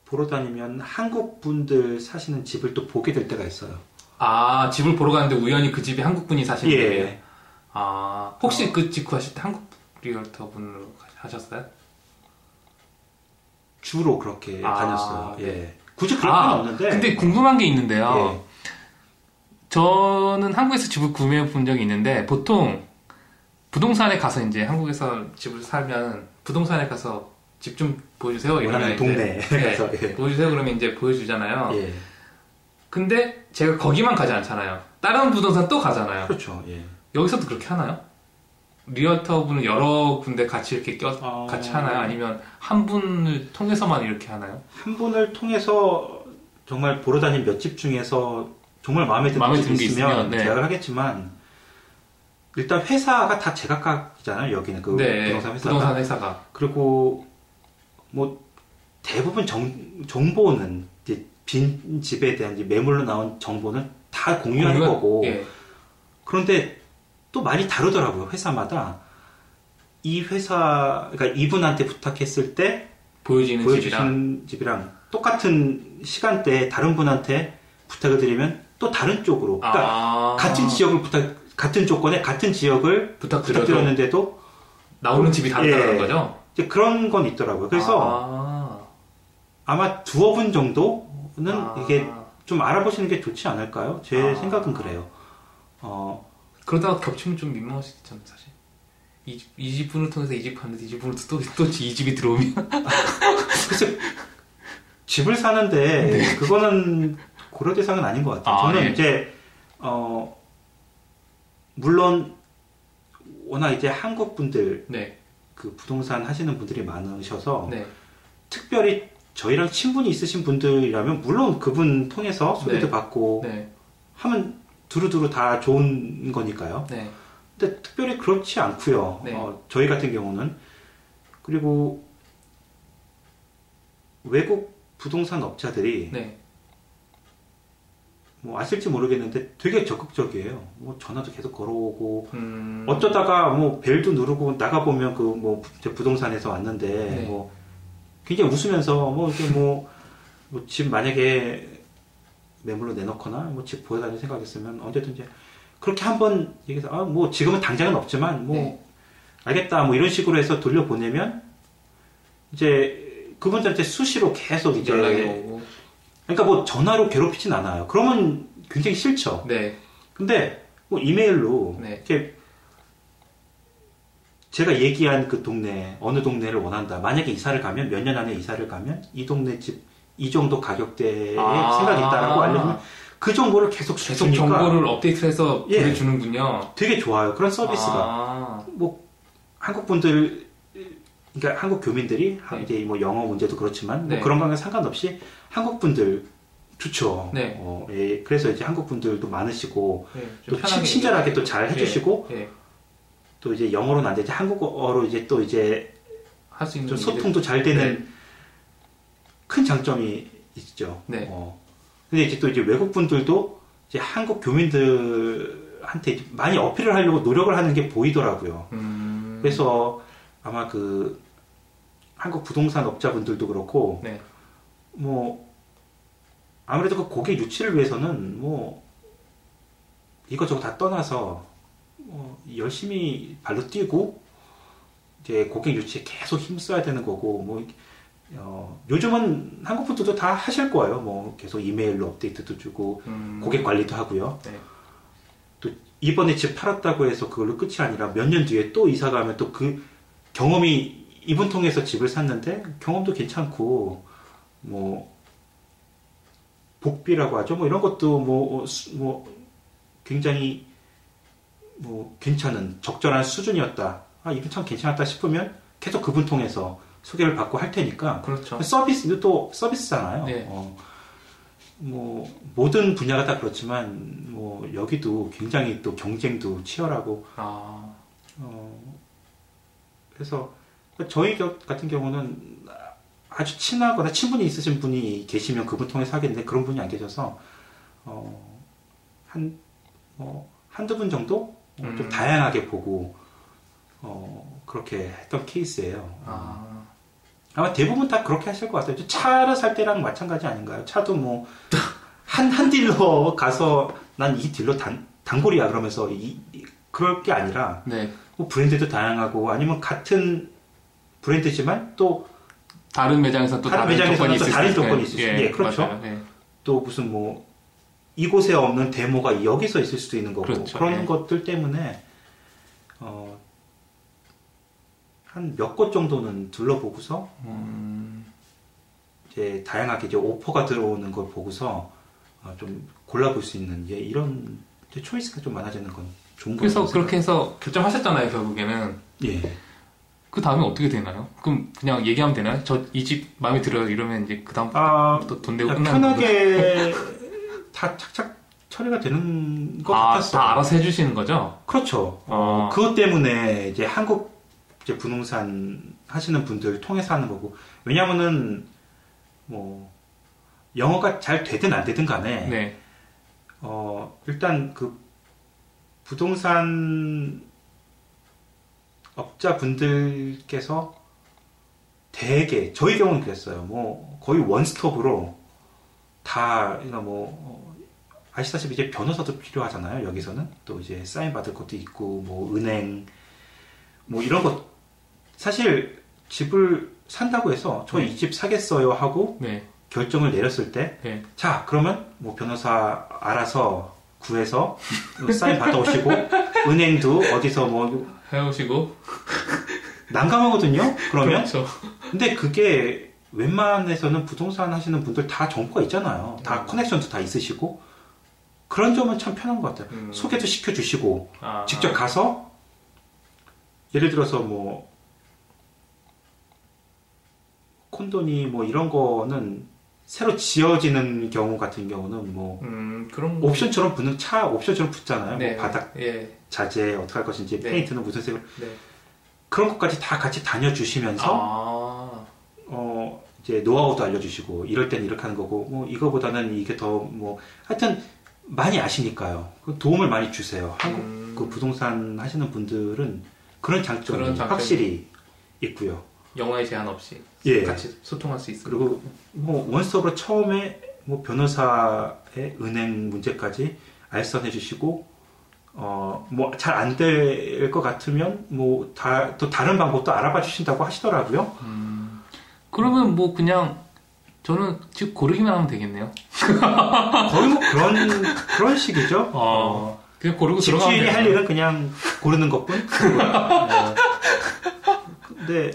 보러 다니면 한국 분들 사시는 집을 또 보게 될 때가 있어요. 아, 집을 보러 가는데 우연히 그 집에 한국 분이 사시는 거예요? 예. 아, 혹시 그집 구하실 때 한국 리얼터 분으로 하셨어요? 주로 그렇게 아, 다녔어요. 네. 예. 굳이 그럴 아, 건 없는데. 근데 궁금한 게 있는데요. 예. 저는 한국에서 집을 구매해 본 적이 있는데 보통 부동산에 가서 이제 한국에서 집을 살면 부동산에 가서 집 좀 보여주세요. 원하는 이러면 동네에 이제, 네, 예. 보여주세요. 그러면 이제 보여주잖아요. 예. 근데 제가 거기만 가지 않잖아요. 다른 부동산 또 가잖아요. 그렇죠. 예. 여기서도 그렇게 하나요? realtor 분은 여러 군데 같이 이렇게 껴 어. 같이 하나요? 아니면 한 분을 통해서만 이렇게 하나요? 한 분을 통해서 정말 보러 다닌 몇 집 중에서 정말 마음에 드는 마음에 집이 있으면 있으면, 네. 계약을 하겠지만 일단 회사가 다 제각각이잖아요. 여기는 그 부동산 회사가. 부동산 회사가 그리고 뭐 대부분 정, 정보는 이제 빈 집에 대한 이제 매물로 나온 정보는 다 공유하는 공유한- 거고 예. 그런데 또 많이 다르더라고요. 회사마다 이 회사 그러니까 이분한테 부탁했을 때 보여지는 집이랑 집이랑 똑같은 시간대에 다른 분한테 부탁을 드리면 또 다른 쪽으로 그러니까 아, 같은 지역을 부탁 같은 조건에 같은 지역을 부탁드려도 부탁드렸는데도 나오는 집이 다르다는 예. 거죠? 그런 건 있더라고요. 그래서 아. 마 두어 분 정도는 아. 이게 좀 알아보시는 게 좋지 않을까요? 제 아. 생각은 그래요. 어, 그러다가 겹치면 좀 민망할 수 있잖아요, 사실. 이, 집- 이 집분을 통해서 이 집 갔는데 이 집분을 또, 또 이 집이 들어오면. [laughs] 글쎄 집을 사는데 그거는 고려 대상은 아닌 것 같아요. 네. 아, 저는 예. 이제 어 물론 워낙 이제 한국 분들 네, 그 부동산 하시는 분들이 많으셔서 네. 특별히 저희랑 친분이 있으신 분들이라면 물론 그분 통해서 소개도 네. 받고 네, 하면 두루두루 다 좋은 거니까요. 네. 근데 특별히 그렇지 않고요. 네. 어, 저희 같은 경우는 그리고 외국 부동산 업자들이 네. 뭐 아실지 모르겠는데 되게 적극적이에요. 뭐 전화도 계속 걸어오고 음, 어쩌다가 뭐 벨도 누르고 나가 보면 그 뭐 부동산에서 왔는데 네. 뭐 굉장히 웃으면서 뭐 이게 뭐집 만약에 매물로 내놓거나 뭐 집 보여다닐 생각했으면 언제든지 그렇게 한번 얘기해서 아 뭐 지금은 당장은 없지만 뭐 네. 알겠다 뭐 이런 식으로 해서 돌려보내면 이제 그분들한테 수시로 계속 이제 연락이 오고. 그러니까 뭐 전화로 괴롭히진 않아요. 그러면 굉장히 싫죠. 네, 근데 뭐 이메일로 네. 이렇게 제가 얘기한 그 동네 어느 동네를 원한다. 만약에 이사를 가면 몇 년 안에 이사를 가면 이 동네 집 이 정도 가격대에 아. 생각이 있다라고 알려주면 그 정보를 계속 계속 주니까 정보를 업데이트해서 예. 보내주는군요. 되게 좋아요. 그런 서비스가 아, 뭐 한국 분들 그러니까 한국 교민들이 네. 이제 뭐 영어 문제도 그렇지만 뭐 네. 그런 거랑 상관없이 한국 분들 좋죠. 네. 어, 예, 그래서 이제 한국 분들도 많으시고 예, 좀또 친, 친절하게 또 잘 해주시고 예, 또 이제 영어로는 안 되지 한국어로 이제 또 이제 할 수 있는 소통도 잘 되는 큰 장점이 있죠. 네. 어. 근데 이제 또 이제 외국 분들도 이제 한국 교민들한테 많이 어필을 하려고 노력을 하는 게 보이더라고요. 음, 그래서 아마 그 한국 부동산 업자분들도 그렇고 네. 뭐 아무래도 그 고객 유치를 위해서는 뭐 이것저것 다 떠나서 뭐 열심히 발로 뛰고 이제 고객 유치에 계속 힘써야 되는 거고 뭐 어, 요즘은 한국 분들도 다 하실 거예요. 뭐 계속 이메일로 업데이트도 주고 음, 고객 관리도 하고요. 네. 또 이번에 집 팔았다고 해서 그걸로 끝이 아니라 몇 년 뒤에 또 이사 가면 또그 경험이 이분 통해서 집을 샀는데 경험도 괜찮고 뭐 복비라고 하죠. 뭐 이런 것도 뭐, 뭐 굉장히 뭐 괜찮은 적절한 수준이었다. 아 이분 참 괜찮았다 싶으면 계속 그분 통해서 소개를 받고 할 테니까 그렇죠. 서비스 또 서비스잖아요. 네. 어, 뭐 모든 분야가 다 그렇지만 뭐 여기도 굉장히 또 경쟁도 치열하고 아, 어, 그래서 저희 겨- 같은 경우는 아주 친하거나 친분이 있으신 분이 계시면 그분 통해서 하겠는데 그런 분이 안 계셔서 어, 한 뭐, 한두 분 정도 어, 좀 음. 다양하게 보고 어, 그렇게 했던 케이스예요. 아, 아마 대부분 다 그렇게 하실 것 같아요. 차를 살 때랑 마찬가지 아닌가요? 차도 뭐, [laughs] 한, 한 딜러 가서 난 이 딜러 단, 단골이야 그러면서 이, 이- 그럴 게 아니라 네. 뭐 브랜드도 다양하고 아니면 같은 브랜드지만 또, 다른 매장에서 또 다른 다른, 매장에서는 조건이 또 있을 다른 수 있- 조건이 있을 수- 예, 그렇죠. 맞아요. 예. 또 무슨 뭐, 이곳에 없는 데모가 여기서 있을 수도 있는 거고 그렇죠. 그런 예. 것들 때문에 어, 한 몇 곳 정도는 둘러보고서 음, 이제 다양하게 이제 오퍼가 들어오는 걸 보고서 어, 좀 골라볼 수 있는 예, 이런 초이스가 좀 많아지는 건. 그래서 그렇게 해서 결정하셨잖아요, 결국에는. 예. 그 다음에 어떻게 되나요? 그럼 그냥 얘기하면 되나요? 저 이 집 마음에 들어요. 이러면 이제 그 다음 아, 또돈 내고 끝나는? 편하게 다 착착 처리가 되는 것 아, 같았어요. 다 알아서 해주시는 거죠? 그렇죠. 어. 그것 때문에 이제 한국 이제 부동산 하시는 분들 통해서 하는 거고 왜냐면은 뭐 영어가 잘 되든 안 되든 간에 네. 어, 일단 그 부동산 업자분들께서 대개 저희 경우는 그랬어요. 뭐 거의 원스톱으로 다 그러니까 뭐 어, 아시다시피 이제 변호사도 필요하잖아요. 여기서는 또 이제 사인 받을 것도 있고 뭐 은행 뭐 이런 것 사실 집을 산다고 해서 저 이 집 사겠어요 하고 네. 결정을 내렸을 때 네. 자, 그러면 뭐 변호사 알아서 구해서 사인 받아오시고 은행도 어디서 뭐 해오시고. 난감하거든요. 그러면 그렇죠. 근데 그게 웬만해서는 부동산 하시는 분들 다 정보가 있잖아요. 다 음. 커넥션도 다 있으시고 그런 점은 참 편한 것 같아요. 음. 소개도 시켜주시고 아, 직접 가서 예를 들어서 뭐 콘도니 뭐 이런 거는 새로 지어지는 경우 같은 경우는 뭐 음, 그런 거. 옵션처럼 붙는 차 옵션처럼 붙잖아요. 네. 뭐 바닥 예. 자재 어떻게 할 것인지 네. 페인트는 무슨 색으로 네. 그런 것까지 다 같이 다녀주시면서 아, 어 이제 노하우도 알려주시고 이럴 땐 이렇게 하는 거고 뭐 이거보다는 이게 더 뭐 하여튼 많이 아시니까요. 그 도움을 많이 주세요. 한국 음, 그 부동산 하시는 분들은 그런 장점이 그런 장점이- 확실히 있고요. 영어에 제한 없이 예. 같이 소통할 수 있습니다. 그리고 뭐 원스톱으로 처음에 뭐 변호사의 은행 문제까지 알선해 주시고 어 뭐 잘 안 될 것 같으면 뭐 다 또 다른 방법도 알아봐 주신다고 하시더라고요. 음, 그러면 뭐 그냥 저는 집 고르기만 하면 되겠네요. [laughs] 거의 뭐 그런 그런 식이죠. 어, 그냥 고르고 집주인이. 할 일은 그냥 고르는 것뿐. 어, [laughs] 근데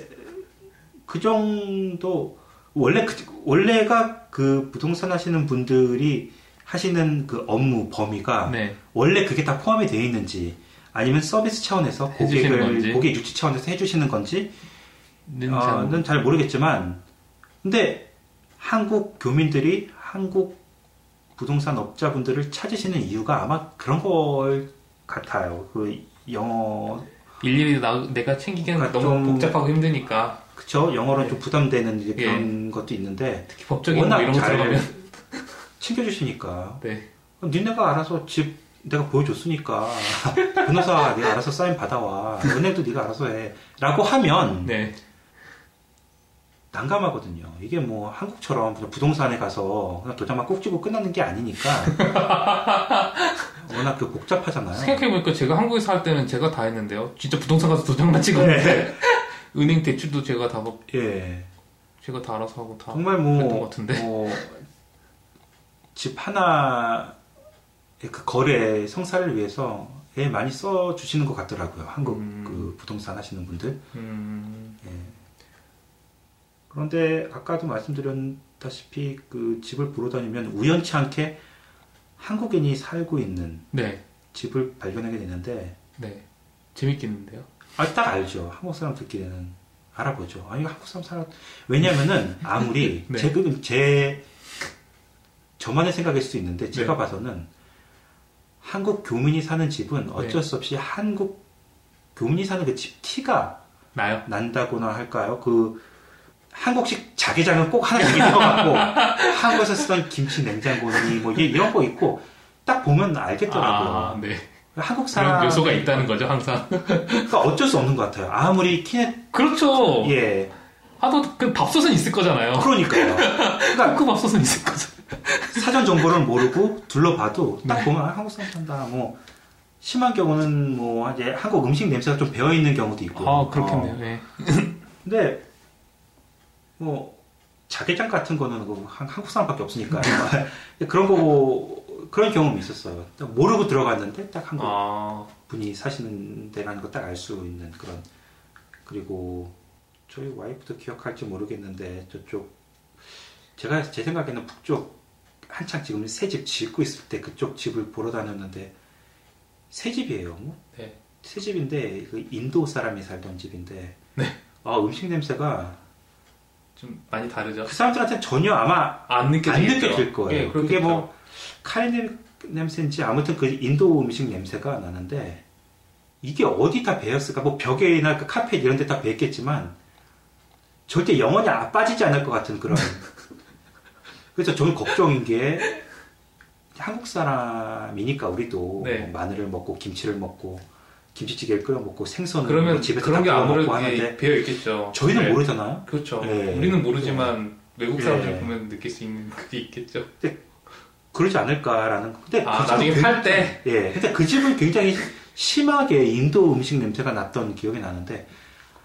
그 정도 원래 그, 원래가 그 부동산 하시는 분들이 하시는 그 업무 범위가 네. 원래 그게 다 포함이 되어 있는지 아니면 서비스 차원에서 고객을. 고객 유치 차원에서 해주시는 건지 는 잘, 어, 는잘 모르겠지만 근데 한국 교민들이 한국 부동산 업자분들을 찾으시는 이유가 아마 그런 걸 같아요. 그 영어 일일이 나, 내가 챙기기는 그러니까 너무 좀- 복잡하고 힘드니까 그쵸 영어로 네. 좀 부담되는 이제 예. 그런 것도 있는데 특히 법적인 뭐 이런 거잘 들어가면 챙겨주시니까 네. 그럼 니네가 알아서 집 내가 보여줬으니까 [laughs] 변호사 네가 알아서 사인 받아와 은행도 네가 알아서 해 라고 하면 네. 난감하거든요. 이게 뭐 한국처럼 그냥 부동산에 가서 그냥 도장만 꼭 찍고 끝나는 게 아니니까 [laughs] 워낙 그 복잡하잖아요. 생각해보니까 제가 한국에서 할 때는 제가 다 했는데요. 진짜 부동산 가서 도장만 찍었는데 네. 은행 대출도 제가 다 뭐- 예, 제가 다 알아서 하고 다 정말 뭐, 같은데. 뭐, 집 하나 그 거래 성사를 위해서 애 많이 써 주시는 것 같더라고요. 한국 음. 그 부동산 하시는 분들. 음, 그런데 아까도 말씀드렸다시피 그 집을 보러 다니면 우연치 않게 한국인이 살고 있는 네, 집을 발견하게 되는데 네, 재밌겠는데요. 아, 딱 알죠. 한국 사람들끼리는 알아보죠. 아, 이거 한국 사람 살아. 왜냐면은 아무리 [laughs] 네. 제, 그- 제 저만의 생각일 수도 있는데 제가 네. 봐서는 한국 교민이 사는 집은 어쩔 수 없이 한국 교민이 사는 그 집 티가 나요? 난다거나 할까요? 그 한국식 자개장은 꼭 하나씩 있어갖고 [laughs] 한국에서 쓰던 김치 냉장고니 뭐 이- 이런 거 있고 딱 보면 알겠더라고요. 아, 네. 한국 그런 사람 요소가 있다는 거죠, 항상. 그러니까 어쩔 수 없는 것 같아요. 아무리 키네 그렇죠. 예 하도 그 밥솥은 있을 거잖아요. 그러니까요. 그러니까 그 [laughs] 밥솥은 있을 거죠. 사전 정보를 모르고 둘러봐도 딱 네. 보면 아, 한국 사람 산다. 뭐 심한 경우는 뭐 이제 한국 음식 냄새가 좀 배어 있는 경우도 있고. 아, 그렇겠네요. 어, 네. 근데 뭐 자개장 같은 거는 그 한- 한국 사람밖에 없으니까 [laughs] 그런 거 그런 경험이 있었어요. 딱 모르고 들어갔는데 딱 한국 아, 분이 사시는 데라는 거 딱 알 수 있는 그런 그리고 저희 와이프도 기억할지 모르겠는데 저쪽 제가 제 생각에는 북쪽 한창 지금 새 집 짓고 있을 때 그쪽 집을 보러 다녔는데 새 집이에요. 뭐? 네. 새 집인데 그 인도 사람이 살던 집인데 네. 아 음식 냄새가 좀 많이 다르죠. 그 사람들한테 전혀 아마 안안 느껴지겠죠. 느껴질 거예요. 예, 그게. 뭐 카레 냄- 냄새인지 아무튼 그 인도 음식 냄새가 나는데 이게 어디 다 배었을까? 뭐 벽에나 그 카페 이런 데 다 배었겠지만 절대 영원히 안 빠지지 않을 것 같은 그런. [laughs] 그래서 저는 걱정인 게 한국 사람이니까 우리도 네. 뭐 마늘을 먹고 김치를 먹고 김치찌개를 끓여 먹고 생선을 그러면 뭐 집에서 그런 게 아무래도 먹고 하는데 배어 있겠죠. 저희는 네. 모르잖아요. 그렇죠. 네. 우리는 모르지만 외국 사람들 네. 보면 느낄 수 있는 그게 있겠죠. 그러지 않을까라는. 근데 아, 그 나중에 굉장히- 팔 때. 예. 근데 그 집은 굉장히 심하게 인도 음식 냄새가 났던 기억이 나는데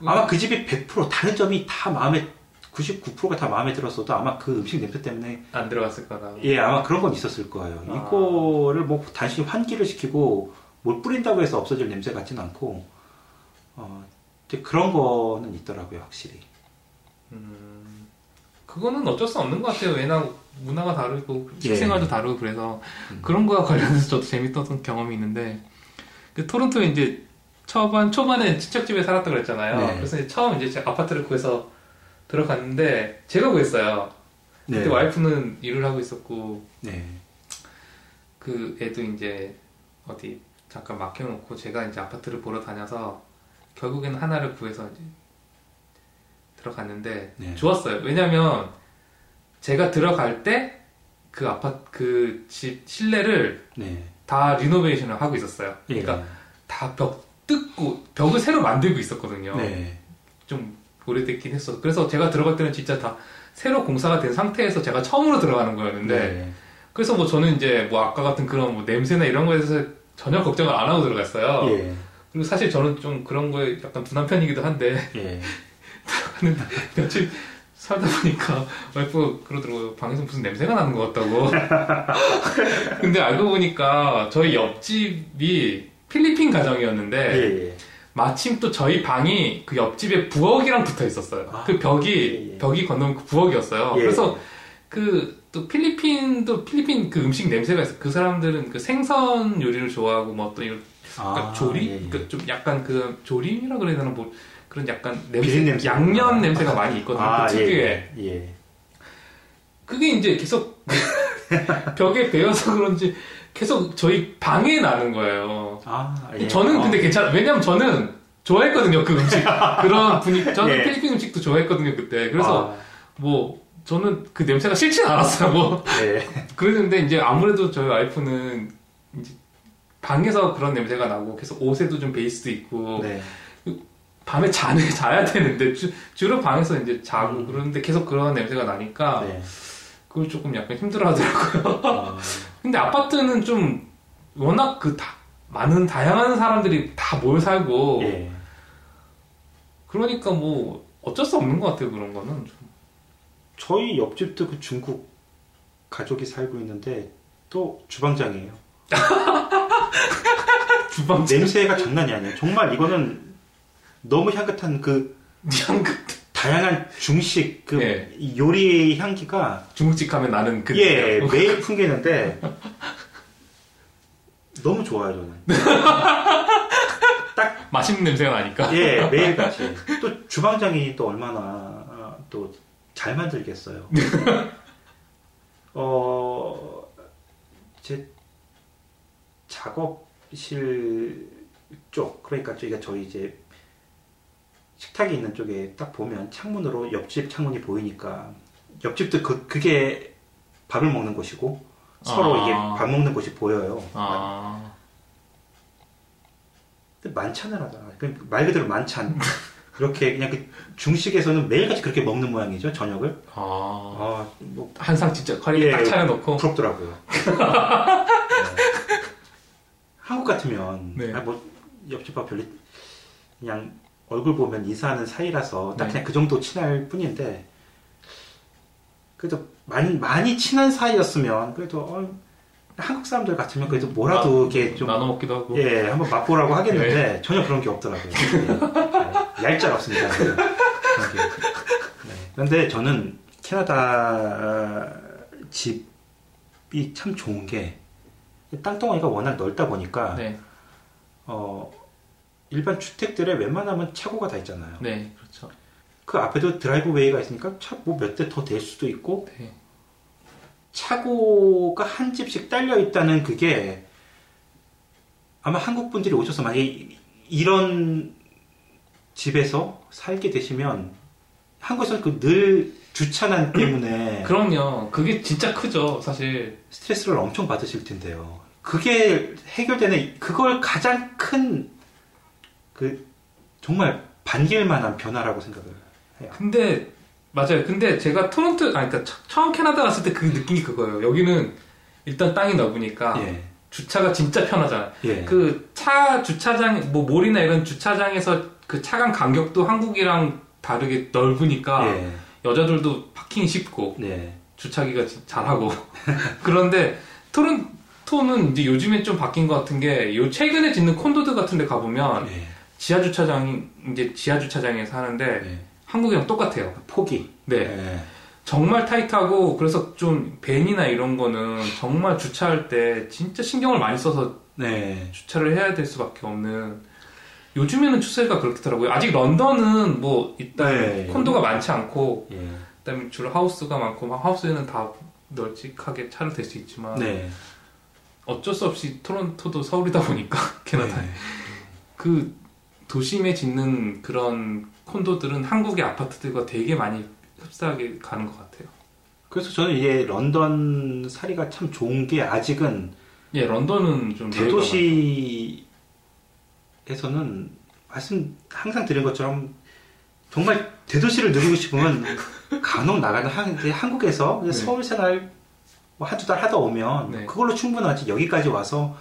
아마 그 집이 100% 다른 점이 다 마음에 99%가 다 마음에 들었어도 아마 그 음식 냄새 때문에 안 들어갔을 거라. 예 아마 그런 건 있었을 거예요. 아. 이거를 뭐 단순히 환기를 시키고 뭘 뿌린다고 해서 없어질 냄새 같진 않고 어 그런 거는 있더라고요 확실히. 음, 그거는 어쩔 수 없는 것 같아요. 왜냐 문화가 다르고 예. 식생활도 다르고 그래서 음. 그런 거와 관련해서 저도 재밌었던 경험이 있는데 그 토론토에 이제 초반 초반에 친척집에 살았다 그랬잖아요. 네. 그래서 이제 처음 이제 아파트를 구해서 들어갔는데 제가 구했어요. 네. 그때 와이프는 일을 하고 있었고 네. 그 애도 이제 어디 잠깐 맡겨놓고 제가 이제 아파트를 보러 다녀서 결국에는 하나를 구해서 이제 들어갔는데 네. 좋았어요. 왜냐면 제가 들어갈 때 그 아파트 그 집 실내를 네. 다 리노베이션을 하고 있었어요. 예. 그러니까 다 벽 뜯고 벽을 새로 만들고 있었거든요. 네. 좀 오래됐긴 했어. 그래서 제가 들어갈 때는 진짜 다 새로 공사가 된 상태에서 제가 처음으로 들어가는 거였는데 네. 그래서 뭐 저는 이제 뭐 아까 같은 그런 뭐 냄새나 이런 거에 대해서 전혀 걱정을 안 하고 들어갔어요. 예. 그리고 사실 저는 좀 그런 거에 약간 둔한 편이기도 한데 예. [laughs] 며칠 살다 보니까 와이프 그러더라고요. 방에서 무슨 냄새가 나는 것 같다고. [laughs] 근데 알고 보니까 저희 옆집이 필리핀 가정이었는데 예. 예. 마침 또 저희 방이 그 옆집에 부엌이랑 붙어 있었어요. 아, 그 벽이 예, 예. 벽이 건너면 그 부엌이었어요. 예. 그래서 그 또 필리핀도 필리핀 그 음식 냄새가 있어. 그 사람들은 그 생선 요리를 좋아하고 뭐 또 이런 그러니까 아, 조림, 예, 예. 그러니까 좀 약간 그 조림이라 그래야 되나 뭐 그런 약간 냄새, 냄새. 양념 냄새가 많이 있거든요. 아, 그 특유의. 예, 예. 그게 이제 계속 [laughs] 벽에 베어서 그런지 계속 저희 방에 나는 거예요. 아, 예. 저는 어. 근데 괜찮아. 왜냐면 저는 좋아했거든요, 그 음식. [laughs] 그런 분위기. 저는 예. 필리핀 음식도 좋아했거든요, 그때. 그래서 아, 뭐, 저는 그 냄새가 싫진 않았어요, 뭐. 예. [laughs] 그랬는데 이제 아무래도 저희 와이프는 이제 방에서 그런 냄새가 나고 계속 옷에도 좀 베이스도 있고 네. 밤에 자는 [laughs] 자야 되는데 주, 주로 방에서 이제 자고 음. 그러는데 계속 그런 냄새가 나니까 네. 그걸 조금 약간 힘들어하더라고요. 어, [laughs] 근데 아파트는 좀 워낙 그 다, 많은 다양한 사람들이 다 모여 살고 예. 그러니까 뭐 어쩔 수 없는 것 같아요 그런 거는 좀. 저희 옆집도 그 중국 가족이 살고 있는데 또 주방장이에요. [laughs] 주방 냄새가 장난이 아니에요. 정말 이거는 너무 향긋한 그 향긋 다양한 중식 그 예. 요리 향기가 중국집 가면 나는 그 예 매일 풍기는데 너무 좋아요 저는. [laughs] 맛있는 냄새가 나니까 예 매일 같이 또 주방장이 또 얼마나 아, 또잘 만들겠어요. [laughs] 어제 작업실 쪽 그러니까 저희가 저희 이제 식탁이 있는 쪽에 딱 보면 창문으로 옆집 창문이 보이니까 옆집도 그 그게 밥을 먹는 곳이고 서로 아. 이게 밥 먹는 곳이 보여요. 아 근데 만찬을 하잖아. 그말 그대로 만찬. 그렇게 그냥 그 중식에서는 매일같이 그렇게 먹는 모양이죠 저녁을. 아. 아, 뭐 한상 진짜 커리에 예, 딱 차려놓고 부럽더라고요. [laughs] 네. 한국 같으면 네. 아, 뭐 옆집 밥 별로 그냥 얼굴 보면 인사하는 사이라서 딱 네. 그냥 그 정도 친할 뿐인데 그래도 많이 많이 친한 사이였으면 그래도 어, 한국 사람들 같으면 그래도 뭐라도 이렇게 좀 나눠 먹기도 하고 예, 한번 맛보라고 하겠는데 네. 전혀 그런 게 없더라고요. [laughs] 예, 얄짤 없습니다. 그런 게. 네. 그런데 저는 캐나다 집이 참 좋은 게 땅덩어리가 워낙 넓다 보니까 네, 어, 일반 주택들에 웬만하면 차고가 다 있잖아요. 네, 그렇죠. 그 앞에도 driveway가 있으니까 차 뭐 몇 대 더 될 수도 있고 네. 차고가 한 집씩 딸려 있다는 그게 아마 한국 분들이 오셔서 만약에 이- 이런 집에서 살게 되시면 한국에서는 그 늘 주차난 [clears throat] 때문에 그럼요. 그게 진짜 크죠, 사실. 스트레스를 엄청 받으실 텐데요. 그게 해결되는 그걸 가장 큰 그 정말 반길만한 변화라고 생각을 해요. 근데 맞아요. 근데 제가 토론토, 아, 그러니까 처- 처음 캐나다 갔을 때 그 느낌이 그거예요. 여기는 일단 땅이 넓으니까 예, 주차가 진짜 편하잖아요. 예, 그차 주차장, 뭐 몰이나 이런 주차장에서 그 차간 간격도 한국이랑 다르게 넓으니까 예, 여자들도 파킹이 쉽고 네, 주차기가 진- 잘하고 [laughs] 그런데 토론토는 이제 요즘에 좀 바뀐 것 같은 게 요 최근에 짓는 콘도들 같은 데 가보면 예, 지하 주차장이 이제 지하 주차장에서 하는데 예. 한국이랑 똑같아요. 폭이 네. 예, 정말 타이트하고 그래서 좀 벤이나 이런 거는 정말 주차할 때 진짜 신경을 많이 써서 네, 주차를 해야 될 수밖에 없는 요즘에는 추세가 그렇더라고요. 아직 런던은 뭐 일단 네. 콘도가 많지 않고 예, 그다음에 주로 하우스가 많고 막 하우스에는 다 널찍하게 차를 댈 수 있지만 네, 어쩔 수 없이 토론토도 서울이다 보니까 [laughs] 캐나다에 네. 그 도심에 짓는 그런 콘도들은 한국의 아파트들과 되게 많이 흡사하게 가는 것 같아요. 그래서 저는 이게 런던 살이가 참 좋은 게 아직은 예, 런던은 좀 대도시에서는 말씀 항상 드린 것처럼 정말 대도시를 누리고 싶으면 [laughs] 간혹 나가는 한국에서 네. 서울 생활 뭐 한두 달 하다 오면 네. 그걸로 충분하지 여기까지 와서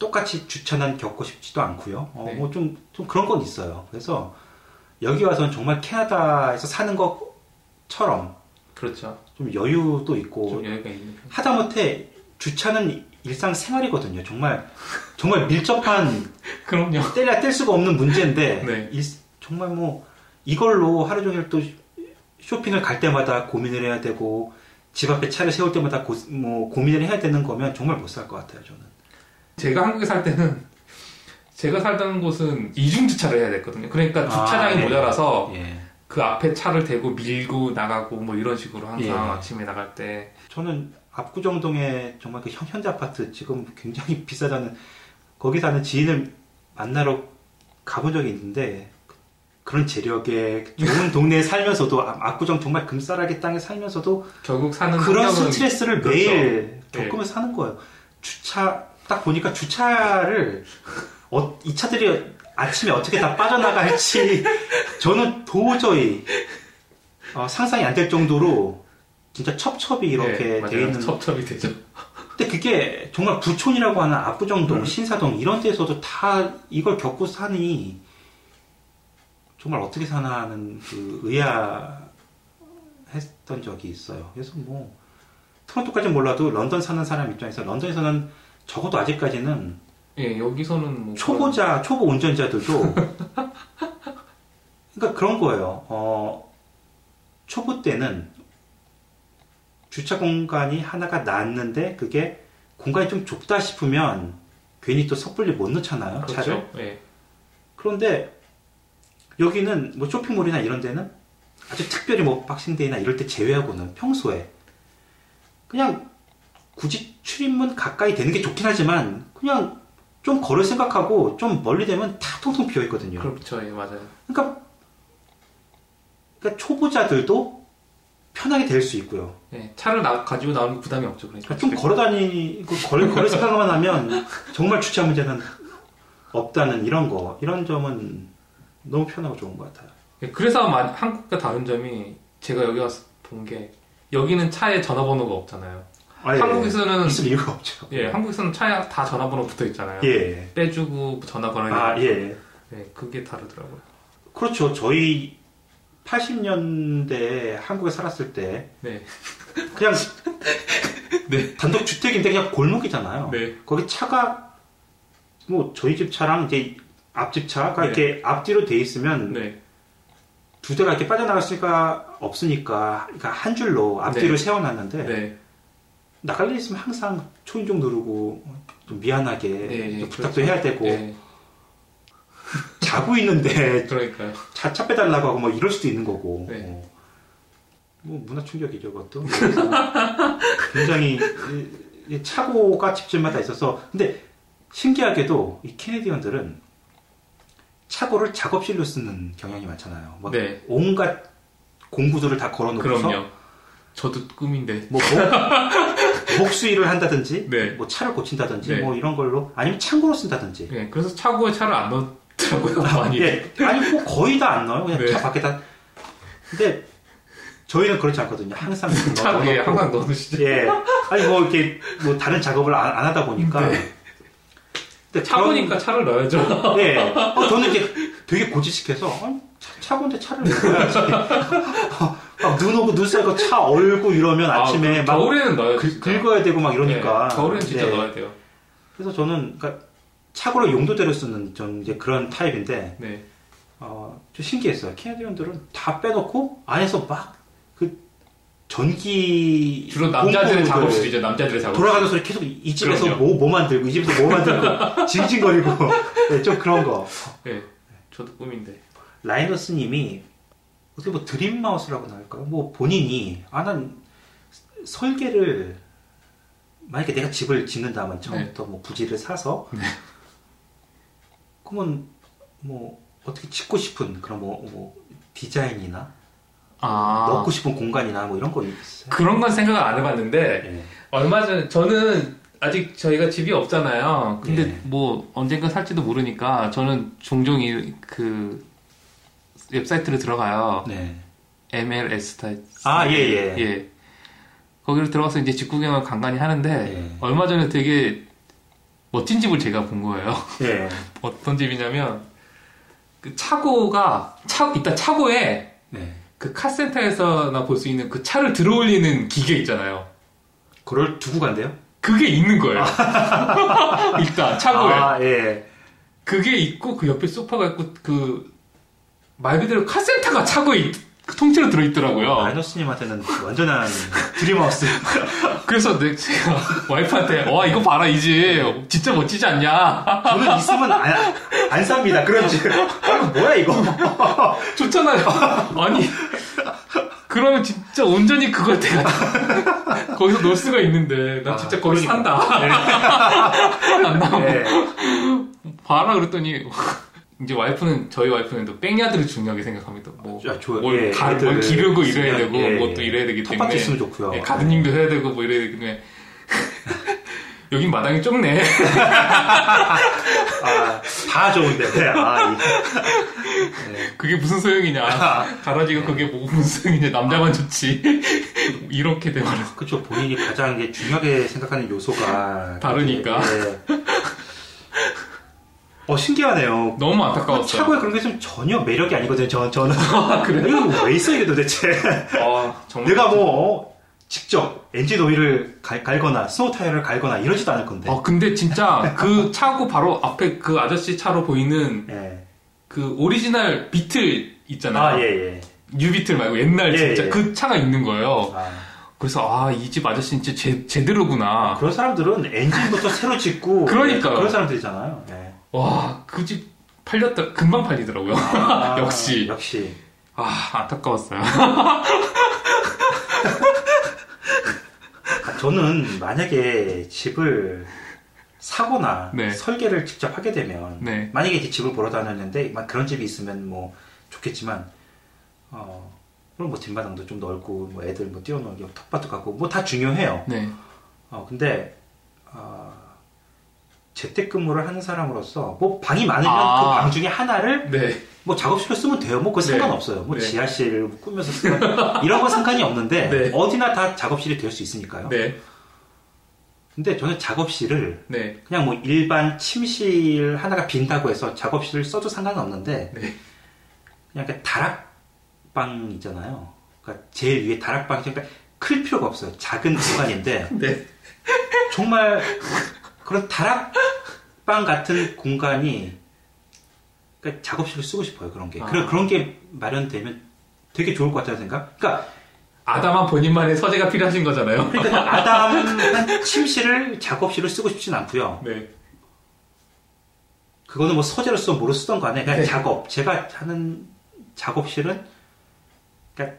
똑같이 주차난 겪고 싶지도 않고요. 어, 네. 뭐 좀, 좀 그런 건 있어요. 그래서 여기 와서는 정말 캐나다에서 사는 것처럼 그렇죠. 좀 여유도 있고 좀 여유가 있는 편. 하다못해 주차는 일상 생활이거든요. 정말 정말 밀접한 [laughs] 그럼요. 떼려 뗄 수가 없는 문제인데 네. 일- 정말 뭐 이걸로 하루 종일 또 쇼핑을 갈 때마다 고민을 해야 되고 집 앞에 차를 세울 때마다 고, 뭐 고민을 해야 되는 거면 정말 못 살 것 같아요. 저는. 제가 한국에 살 때는 제가 살던 곳은 이중 주차를 해야 됐거든요. 그러니까 주차장이 아, 예. 모자라서 예. 그 앞에 차를 대고 밀고 나가고 뭐 이런 식으로 항상 예. 아침에 나갈 때 저는 압구정동에 정말 그 현- 현대 아파트 지금 굉장히 [laughs] 비싸다는 거기 사는 지인을 만나러 가본 적이 있는데 그런 재력에 좋은 [laughs] 동네에 살면서도 아- 압구정 정말 금싸라기 땅에 살면서도 결국 사는 그런 스트레스를 그렇죠. 매일 예. 겪으면서 사는 거예요. 주차 딱 보니까 주차를 어, 이 차들이 아침에 어떻게 다 빠져나갈지 저는 도저히 어, 상상이 안 될 정도로 진짜 첩첩이 이렇게 예, 맞아요. 돼 있는 첩첩이 되죠. 근데 그게 정말 부촌이라고 하는 압구정동, 음. 신사동 이런 데서도 다 이걸 겪고 사니 정말 어떻게 사나 하는 그 의아했던 적이 있어요. 그래서 뭐 토론토까지는 몰라도 런던 사는 사람 입장에서 런던에서는 적어도 아직까지는 예, 여기서는 뭐 초보자, 초보 운전자들도 [laughs] 그러니까 그런 거예요. 어, 초보 때는 주차 공간이 하나가 났는데 그게 공간이 좀 좁다 싶으면 괜히 또 섣불리 못 넣잖아요. 그런- 차를. 그렇죠. 예. 그런데 여기는 뭐 쇼핑몰이나 이런 데는 아주 특별히 뭐 박싱데이나 이럴 때 제외하고는 평소에 그냥 굳이 출입문 가까이 되는 게 좋긴 하지만 그냥 좀 걸을 생각하고 좀 멀리 되면 다 통통 비어 있거든요. 그렇죠. 예, 맞아요. 그러니까, 그러니까 초보자들도 편하게 될 수 있고요. 예, 차를 나, 가지고 나오는 부담이 없죠. 그러니까 그러니까 좀 걸어 다니고 걸, 걸을 생각만 하면 정말 주차 문제는 없다는 이런 거, 이런 점은 너무 편하고 좋은 것 같아요. 예, 그래서 마- 한국과 다른 점이 제가 여기 와서 본 게 여기는 차에 전화번호가 없잖아요. 아, 예. 한국에서는 있을 이유가 없죠. 예, 한국에서는 차에 다 전화번호 붙어 있잖아요. 예. 빼주고 전화번호 아, 예. 예, 그게 다르더라고요. 그렇죠. 저희 80년대 한국에 살았을 때 네, 그냥 [laughs] 네. 단독 주택인데 그냥 골목이잖아요. 네, 거기 차가 뭐 저희 집 차랑 이제 앞집 차가 네. 이렇게 앞뒤로 돼 있으면 네, 두 대가 이렇게 빠져나갈 수가 없으니까 그러니까 한 줄로 앞뒤로 세워놨는데 네, 나갈 일 있으면 항상 초인종 누르고 좀 미안하게 네, 좀 예, 부탁도 그렇죠. 해야 되고 예, [laughs] 자고 있는데 [laughs] 그러니까요. 차, 차 빼달라고 하고 뭐 이럴 수도 있는 거고. 네. 어. 뭐 문화 충격이죠, 그것도. [laughs] 굉장히 차고가 집집마다 있어서 근데 신기하게도 이 캐네디언들은 차고를 작업실로 쓰는 경향이 많잖아요. 막 네, 온갖 공구들을 다 걸어놓고서 그럼요. 저도 꿈인데. 뭐 목, 목수일을 한다든지 네. 뭐 차를 고친다든지 네. 뭐 이런 걸로 아니면 창고로 쓴다든지 예, 그래서 차고에 차를 안 넣더라고요, 많이. 예. 아니 뭐 거의 다 안 넣어요. 그냥 네. 차 밖에다. 근데 저희는 그렇지 않거든요. 항상 [laughs] 차고에 넣어놓고. 항상 넣으시죠. 예. 아니 뭐 이렇게 뭐 다른 작업을 안, 안 하다 보니까. 네. 근데 차고니까 차를 넣어야죠. 예. 어, 저는 이게 되게 고지식해서 아니, 차, 차고인데 차를 넣어야지. [laughs] 막 눈 오고 눈 쐬고 차 얼고 이러면 아침에 아, 그막 겨울에는. 긁- 진짜. 긁어야 되고 막 이러니까. 네, 겨울에는 진짜 네. 넣어야 돼요. 그래서 저는 그러니까 차고를 용도대로 쓰는 좀 이제 그런 타입인데 네. 어, 좀 신기했어요. 캐나디언들은 다 빼놓고 안에서 막 그 전기 주로 남자들의 작업실이죠, 남자들의 작업실. 돌아가는 소리 계속 이, 이 집에서 그럼요. 뭐, 뭐 만들고 이 집에서 뭐 만들고 [laughs] 징징거리고 네, 좀 그런 거. 예, 저도 꿈인데. 라이너스님이 어떻게 뭐 드림 마우스라고나 할까요? 뭐 본인이 아 난 설계를 만약에 내가 집을 짓는다면 처음부터 뭐 부지를 사서 네. 그러면 뭐 어떻게 짓고 싶은 그런 뭐, 뭐 디자인이나 아, 넣고 싶은 공간이나 뭐 이런 거 있어요. 그런 건 생각을 안 해봤는데, 예. 얼마 전에, 저는 아직 저희가 집이 없잖아요. 근데 네. 뭐 언젠가 살지도 모르니까 저는 종종 이, 그, 웹사이트를 들어가요. 네. MLS 타 아, 예, 예. 예. 거기를 들어가서 이제 집 구경을 간간히 하는데, 예. 얼마 전에 되게 멋진 집을 제가 본 거예요. 예. [laughs] 어떤 집이냐면, 그 차고가, 차, 일단 차고에 네. 그 카센터에서나 볼 수 있는 그 차를 들어 올리는 기계 있잖아요. 그걸 두고 간대요? 그게 있는 거예요. [laughs] 일단 차고에. 아, 예. 그게 있고 그 옆에 소파가 있고 그 말 그대로 카센터가 차고에 있, 그 통째로 들어있더라고요. 라이너스님한테는 완전한 드림하우스. [laughs] 그래서 내, 제가 와이프한테, 와, 이거 봐라, 이제. 진짜 멋지지 않냐. 저는 있으면 안, 안 삽니다. 그런지. 아, 뭐야, 이거. [laughs] 좋잖아요. 아니. 그러면 진짜 온전히 그걸 내가 거기서 놀 수가 있는데, 나 진짜 아, 거기 그러니까. 산다. [laughs] 안 나오고. 네. 봐라, 그랬더니. 이제 와이프는, 저희 와이프는 또 백야드를 중요하게 생각합니다. 뭐, 아. 뭘, 예, 가, 뭘 기르고 이래야 되고, 예, 뭐또 예. 이래야 되기 때문에. 텃밭 있으면 좋고요. 예, 가드닝도 해야 되고, 뭐 이래야 되기 때문에. [laughs] 여긴 마당이 좁네. [laughs] 아, 다 좋은데. 아, 이- [laughs] 그게 무슨 소용이냐. 가라지가 그게 뭐 무슨 소용이냐. 남자만 좋지. 이렇게 돼버렸어. 그쵸. 본인이 가장 중요하게 생각하는 요소가. 다르니까. 예. 어, 신기하네요. 너무 안타까웠어요. 차고에 그런 게 좀 전혀 매력이 아니거든요. 저, 저는. [laughs] 그래요? 이거 왜 있어, 이게 도대체. 아. 내가 뭐, 어, 직접 엔진 오일을 갈, 갈거나, 스노우 타이어를 갈거나 이러지도 않을 건데. 어, 근데 진짜 그 차고 바로 앞에 그 아저씨 차로 보이는 예. 그 오리지널 비틀 있잖아요. 아, 예, 예. 뉴 비틀 말고 옛날 예, 진짜 예. 그 차가 있는 거예요. 아, 그래서 아, 이 집 아저씨 진짜 제, 제대로구나. 그런 사람들은 엔진부터 새로 짓고. [laughs] 그러니까요. 그런 사람들이잖아요. 예. 와, 그 집 팔렸다, 금방 팔리더라고요. 아, [laughs] 역시. 역시. 아, 안타까웠어요. 아, 저는 만약에 집을 사거나 네. 설계를 직접 하게 되면 네. 만약에 이제 집을 보러 다녔는데 막 그런 집이 있으면 뭐 좋겠지만 어 그럼 뭐 뒷마당도 좀 넓고 뭐 애들 뭐 뛰어놀기 텃밭도 가고 뭐 다 중요해요. 네. 어 근데 어, 재택근무를 하는 사람으로서 뭐 방이 많으면 아. 그방 중에 하나를 네. 뭐 작업실로 쓰면 돼요. 뭐 그거 네. 상관없어요. 뭐 네. 지하실 꾸며서 쓰면 [laughs] 이런 건 상관이 없는데 네. 어디나 다 작업실이 될 수 있으니까요. 네. 근데 저는 작업실을 네. 그냥 뭐 일반 침실 하나가 빈다고 해서 작업실을 써도 상관은 없는데 네. 그냥 그 다락방 있잖아요. 그러니까 제일 위에 다락방이 그러니까 클 필요가 없어요. 작은 공간인데 [laughs] 네. 정말 그런 다락방 같은 공간이 그러니까 작업실을 쓰고 싶어요. 그런 게. 아. 그런 그런 게 마련되면 되게 좋을 것 같다는 생각. 그러니까 아담한 본인만의 서재가 필요하신 거잖아요. 그러니까 아담한 침실을 작업실을 쓰고 싶진 않고요. 네. 그거는 뭐 서재로 쓰던 뭐로 쓰던 간에 그냥 네. 작업. 제가 하는 작업실은 그러니까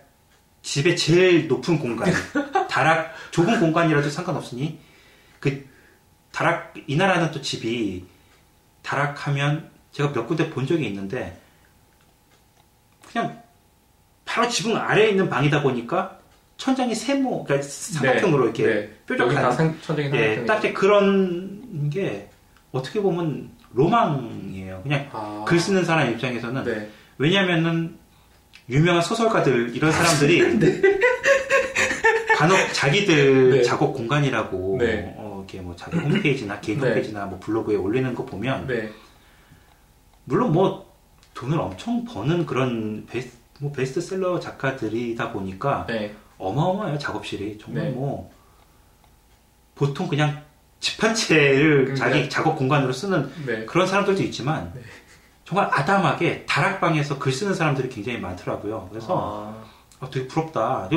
집의 제일 높은 공간, [laughs] 다락 좁은 공간이라도 상관없으니 그 다락 이 나라는 또 집이 다락하면 제가 몇 군데 본 적이 있는데 그냥 바로 지붕 아래에 있는 방이다 보니까 천장이 세모, 그러니까 삼각형으로 이렇게 네. 여기 다 뾰족한 상, 천장이 예, 삼각형이- 딱 이렇게 그런 게 어떻게 보면 로망이에요. 그냥 아. 글 쓰는 사람 입장에서는 네. 왜냐하면은 유명한 소설가들 이런 사람들이 [laughs] 간혹 자기들 네. 작업 공간이라고 네. 어, 이렇게 뭐 자기 홈페이지나 개인 네. 홈페이지나 뭐 블로그에 올리는 거 보면 네. 물론 뭐 돈을 엄청 버는 그런 베스트, 뭐 베스트셀러 작가들이다 보니까 네. 어마어마해요 작업실이 정말 네. 뭐 보통 그냥 집 한 채를 그러니까. 자기 작업 공간으로 쓰는 네. 그런 사람들도 있지만 네. 정말 아담하게 다락방에서 글 쓰는 사람들이 굉장히 많더라고요. 그래서 아. 아, 되게 부럽다.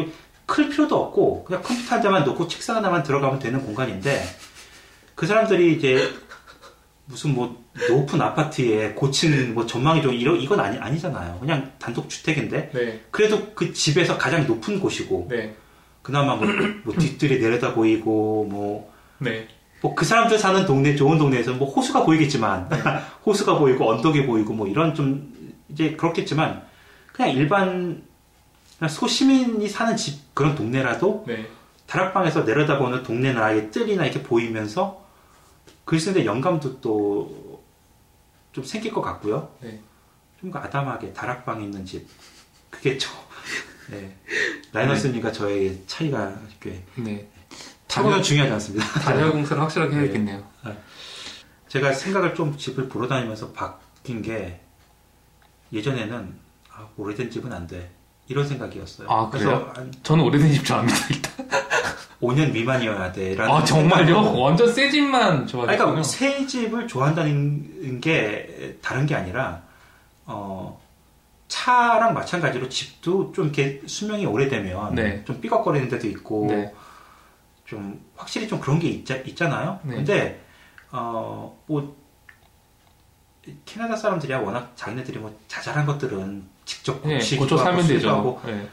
클 필요도 없고 그냥 컴퓨터 한 대만 놓고 책상 하나만 들어가면 되는 공간인데 그 사람들이 이제 무슨 뭐 높은 아파트에 고층 뭐 전망이 좀 이런 이건 아니 아니잖아요. 그냥 단독 주택인데 네. 그래도 그 집에서 가장 높은 곳이고 네. 그나마 뭐, 뭐 뒷뜰이 내려다 보이고 뭐 네. 뭐그 사람들 사는 동네 좋은 동네에서 뭐 호수가 보이겠지만 [laughs] 호수가 보이고 언덕이 보이고 뭐 이런 좀 이제 그렇겠지만 그냥 일반 그냥 소시민이 사는 집 그런 동네라도 네. 다락방에서 내려다보는 동네나 아예 뜰이나 이렇게 보이면서 글 쓰는데 영감도 또 좀 생길 것 같고요. 네. 좀 아담하게 다락방에 있는 집 그게 저 네. 라이너스님과 저의 차이가 꽤 네. 차고는 중요하지 않습니다. 단열 공사를 확실하게 해야겠네요. 제가 생각을 좀 집을 보러 다니면서 바뀐 게 예전에는 아, 오래된 집은 안 돼. 이런 생각이었어요. 아, 그래서 그래요? 한 저는 오래된 집 좋아합니다. 일단. 5년 미만이어야 돼 라는 아 정말요? 생각으로 완전 새 집만 아니, 좋아하시군요. 그러니까 새 집을 좋아한다는 게 다른 게 아니라 어, 차랑 마찬가지로 집도 좀 이렇게 수명이 오래되면 네. 좀 삐걱거리는 데도 있고 네. 좀 확실히 좀 그런 게 있자, 있잖아요. 네. 근데 어 뭐 캐나다 사람들이야 워낙 자기네들이 뭐 자잘한 것들은 직접 네, 고쳐 살면 하고 되죠. 하고 네.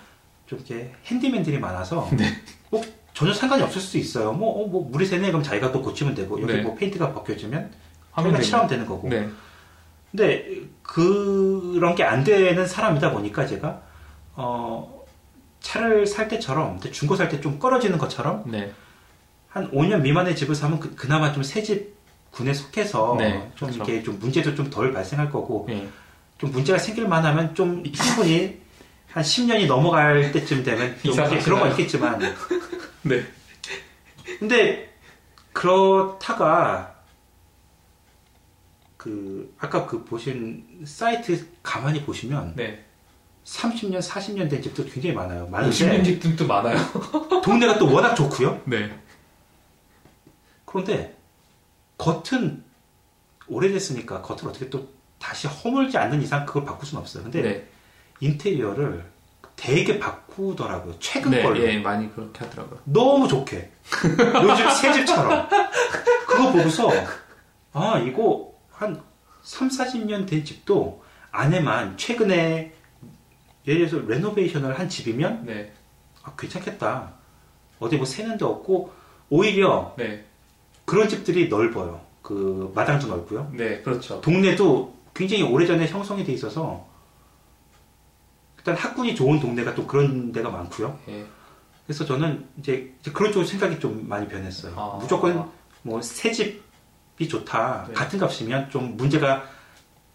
좀 이렇게 핸디맨들이 많아서 [laughs] 네. 뭐 전혀 상관이 없을 수도 있어요. 뭐, 어, 뭐 물이 새네 그럼 자기가 또 고치면 되고 여기 네. 뭐 페인트가 벗겨지면 하면. 칠하면 되는 거고. 네. 근데 그런 게 안 되는 사람이다 보니까 제가 어 차를 살 때처럼 중고 살 때좀 끌어지는 것처럼 네. 한 5년 미만의 집을 사면 그, 그나마 좀 새 집 군에 속해서 네, 좀 그렇죠. 이렇게 좀 문제도 좀 덜 발생할 거고 네. 좀 문제가 생길 만하면 좀 충분히 한 10년이 넘어갈 때쯤 되면 좀 그런 건? 있겠지만 [laughs] 네. 근데 그렇다가 그 아까 그 보신 사이트 가만히 보시면 네. 30년, 40년 된 집도 굉장히 많아요. 50년 많은데 집들도 많아요. 동네가 또 워낙 좋고요. 네. 그런데 겉은 오래됐으니까 겉을 어떻게 또 다시 허물지 않는 이상 그걸 바꿀 수는 없어요. 근데 네. 인테리어를 되게 바꾸더라고요. 최근 네. 걸로. 예, 많이 그렇게 하더라고요. 너무 좋게. 요즘 새 집처럼. 그거 보고서, 아, 이거 한 3, 40년 된 집도 안에만 최근에 예를 들어서 레노베이션을 한 집이면, 네. 아, 괜찮겠다. 어디 뭐 새는 데 없고, 오히려 네. 그런 집들이 넓어요. 그, 마당도 넓고요. 네. 그렇죠. 동네도 굉장히 오래전에 형성이 돼 있어서, 일단 학군이 좋은 동네가 또 그런 데가 많고요. 예. 그래서 저는 이제 그런 쪽 생각이 좀 많이 변했어요. 아. 무조건 뭐 새 집이 좋다. 네. 같은 값이면 좀 문제가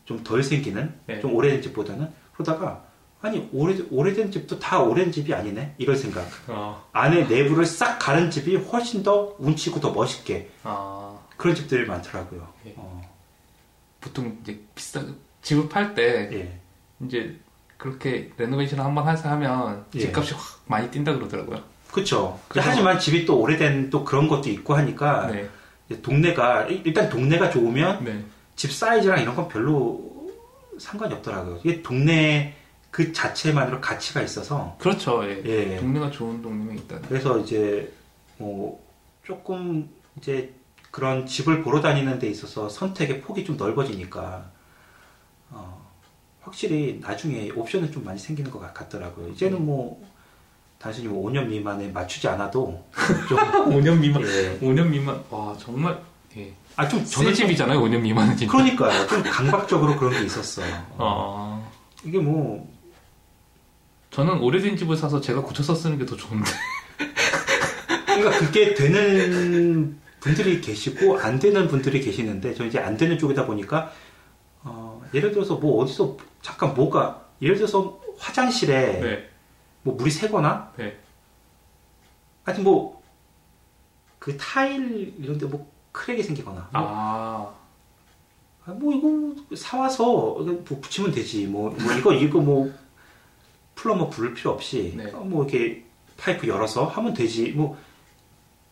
좀 덜 생기는 네. 좀 오래된 집보다는 그러다가 아니 오래 오래된 집도 다 오래된 집이 아니네 이걸 생각. 어. 안에 내부를 싹 가른 집이 훨씬 더 운치고 더 멋있게 아. 그런 집들이 많더라고요. 예. 어, 보통 이제 비싸 집을 팔때 예. 이제 그렇게 레노베이션 한번 해서 하면 예. 집값이 확 많이 뛴다 그러더라고요. 그렇죠. 하지만 집이 또 오래된 또 그런 것도 있고 하니까 네. 동네가 일단 동네가 좋으면 네. 집 사이즈랑 이런 건 별로 상관이 없더라고요. 이게 동네 그 자체만으로 가치가 있어서 그렇죠. 예. 예. 동네가 좋은 동네면 있다. 그래서 이제 뭐 조금 이제 그런 집을 보러 다니는 데 있어서 선택의 폭이 좀 넓어지니까 어, 확실히 나중에 옵션은 좀 많이 생기는 것 같- 같더라고요. 이제는 뭐 단순히 뭐 5년 미만에 맞추지 않아도 [laughs] 좀 5년 미만. 예. 5년 미만. 와 정말. 예. 아좀 새 저는 좀 집이잖아요. 5년 미만은 진짜. 그러니까요. 좀 강박적으로 그런 게 있었어요. 어. 이게 뭐 저는 오래된 집을 사서 제가 고쳐서 쓰는 게 더 좋은데. [laughs] 그러니까 그게 되는 분들이 계시고 안 되는 분들이 계시는데 저 이제 안 되는 쪽이다 보니까 어, 예를 들어서 뭐 어디서 잠깐 뭐가 예를 들어서 화장실에 네. 뭐 물이 새거나 네. 아니 뭐 그 타일 이런 데 뭐 crack이 생기거나 뭐, 아. 아, 뭐 이거 사와서 뭐 붙이면 되지 뭐, 뭐 이거 이거 뭐 plumber 부를 필요 없이 네. 어, 뭐 이렇게 파이프 열어서 하면 되지 뭐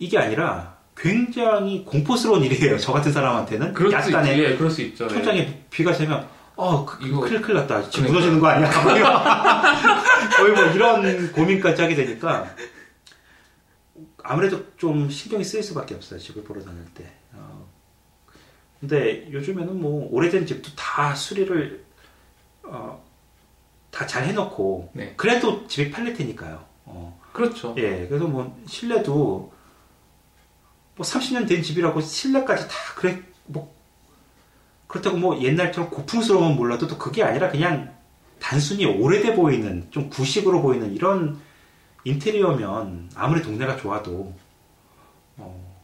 이게 아니라 굉장히 공포스러운 일이에요 저 같은 사람한테는 그럴 수 약간의. 예, 그럴 수 있죠. 예. 천장에 비가 새면 어 그, 이거- 큰일 큰일 났다 집 그러니까. 무너지는 거 아니야 뭐 이런- [laughs] 거의 뭐 이런 고민까지 하게 되니까 아무래도 좀 신경이 쓰일 수밖에 없어요 집을 보러 다닐 때 어, 근데 요즘에는 뭐 오래된 집도 다 수리를 어, 다 잘 해놓고 네. 그래도 집이 팔릴 테니까요 어, 그렇죠. 예 그래서 뭐 실내도 뭐 30년 된 집이라고 실내까지 다 그래 뭐 그렇다고 뭐 옛날처럼 고풍스러우면 몰라도 또 그게 아니라 그냥 단순히 오래돼 보이는 좀 구식으로 보이는 이런 인테리어면 아무리 동네가 좋아도 어,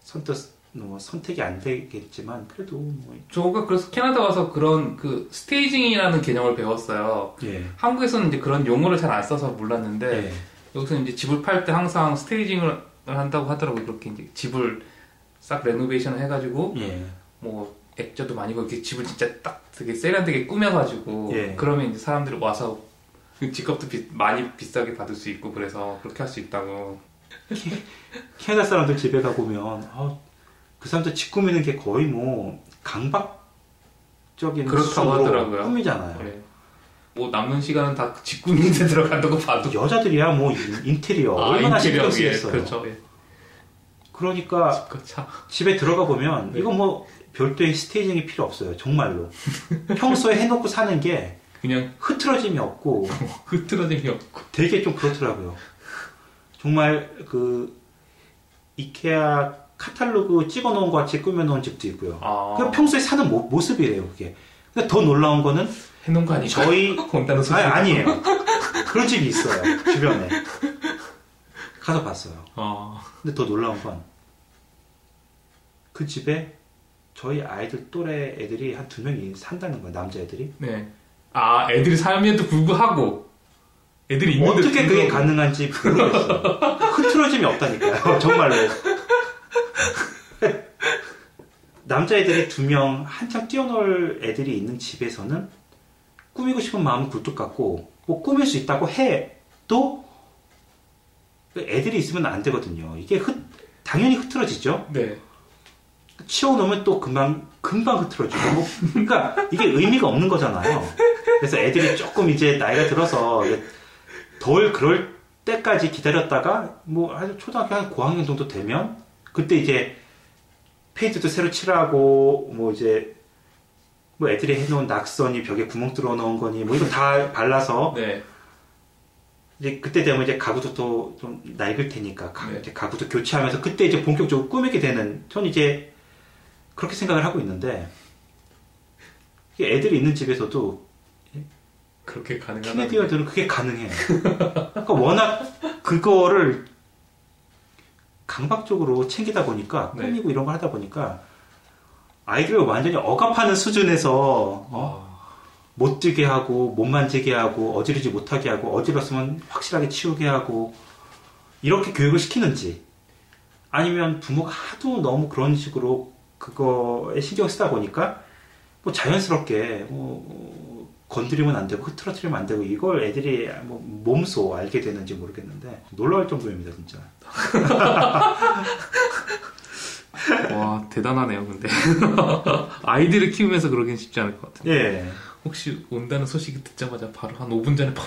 선뜻 뭐 선택이 안 되겠지만 그래도 뭐, 저가 그래서 캐나다 와서 그런 그 staging이라는 개념을 배웠어요. 예. 한국에서는 이제 그런 용어를 잘 안 써서 몰랐는데 예. 여기서 이제 집을 팔 때 항상 staging을 한다고 하더라고요. 그렇게 이제 집을 싹 레노베이션을 해가지고 예. 뭐 액자도 많이 고 이렇게 집을 진짜 딱 되게 세련되게 꾸며가지고 예. 그러면 이제 사람들이 와서 그 집값도 비- 많이 비싸게 받을 수 있고 그래서 그렇게 할 수 있다고. 캐나다 사람들 집에 가보면 아, 그 사람들 집 꾸미는 게 거의 뭐 강박적인 그렇다고 하더라고요. 꾸미잖아요. 예. 뭐 남는 시간은 다 집 꾸미는 데 들어간다고 봐도 여자들이야 뭐 인- 인테리어 얼마나 신경 예, 쓰겠어요. 그렇죠. 예. 그러니까. 집에 들어가 보면 네. 이거 뭐 별도의 스테이징이 필요 없어요. 정말로. [laughs] 평소에 해놓고 사는 게 그냥 흐트러짐이 없고 [laughs] 흐트러짐이 없고. 되게 좀 그렇더라고요. 정말 그 이케아 카탈로그 찍어놓은 것 같이 꾸며놓은 집도 있고요. 아. 그 평소에 사는 모, 모습이래요, 그게. 근데 더 놀라운 거는 해놓은 거 아니까? 저희 [laughs] 온다는 소식. 아니, 아니에요. 그런 집이 있어요, 주변에. 가서 봤어요. 아. 근데 더 놀라운 건 그 집에 저희 아이들 또래 애들이 한 두 명이 산다는 거예요, 남자 애들이. 네. 아, 애들이 살면도 불구하고 애들이 있는데 어떻게 그게. 가능한지 모르겠어요. 흐트러짐이 없다니까요, 정말로. 남자애들이 두 명 한참 뛰어놀 애들이 있는 집에서는 꾸미고 싶은 마음은 굴뚝 같고 뭐 꾸밀 수 있다고 해도 애들이 있으면 안 되거든요. 이게 흐, 당연히 흐트러지죠. 네. 치워놓으면 또 금방 금방 흐트러지고 뭐, 그러니까 이게 의미가 없는 거잖아요. 그래서 애들이 조금 이제 나이가 들어서 덜 그럴 때까지 기다렸다가 뭐 아주 초등학교 한 고학년 정도 되면 그때 이제 페인트도 새로 칠하고 뭐 이제 뭐 애들이 해놓은 낙선이 벽에 구멍 뚫어 놓은 거니 뭐 이거 다 발라서 네. 이제 그때 되면 이제 가구도 또 좀 낡을 테니까 가, 네. 이제 가구도 교체하면서 그때 이제 본격적으로 꾸미게 되는 전 이제 그렇게 생각을 하고 있는데 애들이 있는 집에서도 그렇게 가능하다. 티네디어들은 그게 가능해요. 그러니까 워낙 그거를 강박적으로 챙기다 보니까 네. 꾸미고 이런 걸 하다 보니까 아이들을 완전히 억압하는 수준에서 어? 아. 못 뛰게 하고 못 만지게 하고 어지르지 못하게 하고 어지렀으면 확실하게 치우게 하고 이렇게 교육을 시키는지 아니면 부모가 하도 너무 그런 식으로 그거에 신경 쓰다 보니까 뭐 자연스럽게 뭐 어, 건드리면 안 되고 흐트러뜨리면 안 되고 이걸 애들이 뭐 몸소 알게 되는지 모르겠는데 놀라울 정도입니다 진짜 [laughs] 와, 대단하네요, 근데. [laughs] 아이들을 키우면서 그러긴 쉽지 않을 것 같아요. 예 혹시 온다는 소식이 듣자마자 바로 한 5분 전에 팍.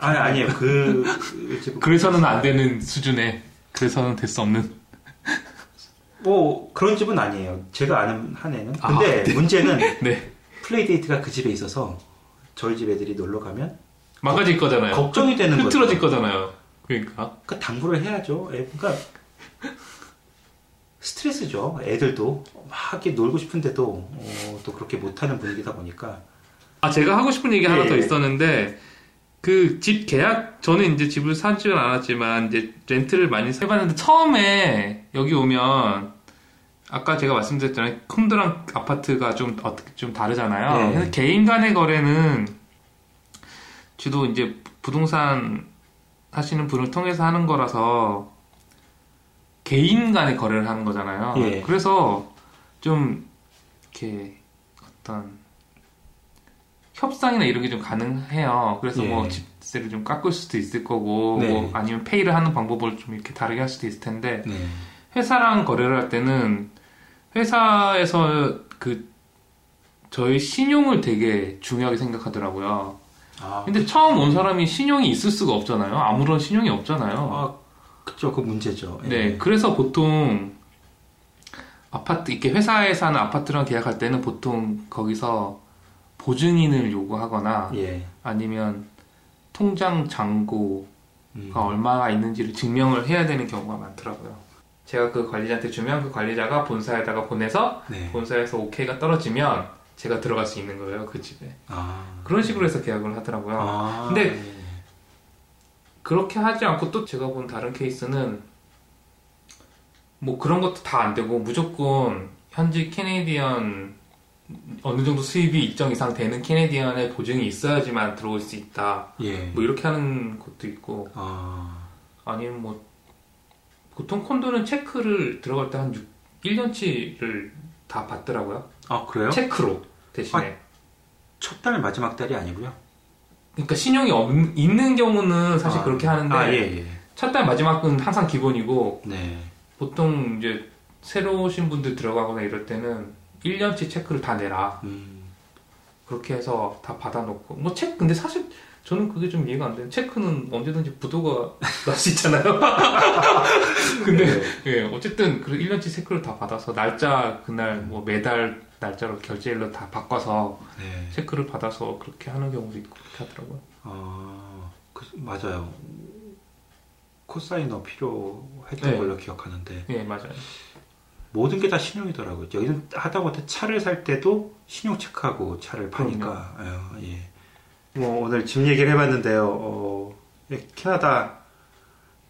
아니 아니에요 그, 그 지금 그래서는 안 되는 수준에, 그래서는 될 수 없는. 뭐 그런 집은 아니에요 제가 아는 한 애는 아, 근데 문제는 [laughs] 네. playdate가 그 집에 있어서 저희 집 애들이 놀러 가면 망가질 거잖아요. 걱정이 되는 거죠. 흐트러질 거잖아요. 그러니까. 그 당부를 해야죠. 애, 그러니까 스트레스죠. 애들도 막 이렇게 놀고 싶은데도 어, 또 그렇게 못하는 분위기다 보니까 아, 제가 하고 싶은 얘기 하나 예. 더 있었는데, 그 집 계약, 저는 이제 집을 사지는 않았지만, 이제 렌트를 많이 해봤는데, 처음에 여기 오면, 아까 제가 말씀드렸잖아요. 콘도랑 아파트가 좀 어떻게 좀 다르잖아요. 네. 개인 간의 거래는 주로 이제 부동산 하시는 분을 통해서 하는 거라서 개인 간의 거래를 하는 거잖아요. 예. 그래서 좀 이렇게 어떤 협상이나 이런 게 좀 가능해요. 그래서 예. 뭐 집세를 좀 깎을 수도 있을 거고, 네. 뭐 아니면 페이를 하는 방법을 좀 이렇게 다르게 할 수도 있을 텐데, 네. 회사랑 거래를 할 때는 회사에서 그 저희 신용을 되게 중요하게 생각하더라고요. 아, 근데 처음 온 사람이 신용이 있을 수가 없잖아요. 아무런 신용이 없잖아요. 아 그죠 그 문제죠. 예. 네, 그래서 보통 아파트 이렇게 회사에서 하는 아파트랑 계약할 때는 보통 거기서 보증인을 요구하거나 예. 아니면 통장 잔고가 음. 얼마나 있는지를 증명을 해야 되는 경우가 많더라고요. 제가 그 관리자한테 주면 그 관리자가 본사에다가 보내서 네. 본사에서 오케이가 떨어지면 제가 들어갈 수 있는 거예요 그 집에 아. 그런 식으로 해서 계약을 하더라고요. 아, 근데 네. 그렇게 하지 않고 또 제가 본 다른 케이스는 뭐 그런 것도 다 안 되고 무조건 현지 캐네디언 어느 정도 수입이 일정 이상 되는 캐네디언의 보증이 있어야지만 들어올 수 있다. 예. 뭐 이렇게 하는 것도 있고 아. 아니면 뭐 보통 콘도는 체크를 들어갈 때 한 1년치를 다 받더라고요. 아 그래요? 체크로 대신에. 첫달 마지막 달이 아니고요. 그러니까 신용이 없, 있는 경우는 사실 아, 그렇게 하는데 아 예, 예. 첫달 마지막은 항상 기본이고 네. 보통 이제 새로 오신 분들 들어가거나 이럴 때는 1년치 체크를 다 내라. 음. 그렇게 해서 다 받아놓고 뭐책 근데 사실 저는 그게 좀 이해가 안 돼요. 체크는 언제든지 부도가 [laughs] 날 수 있잖아요. [laughs] 근데 네. 예, 어쨌든 그 1년치 체크를 다 받아서 날짜 그날 뭐 매달 날짜로 결제일로 다 바꿔서 네. 체크를 받아서 그렇게 하는 경우도 있고 그렇게 하더라고요. 아, 그, 맞아요. cosigner 필요했던 네. 걸로 기억하는데 예, 맞아요. 모든 게 다 신용이더라고요. 여기는 하다못해 차를 살 때도 신용 체크하고 차를 파니까. 어, 예. 뭐 오늘 집 얘기를 해봤는데요. 어, 예, 캐나다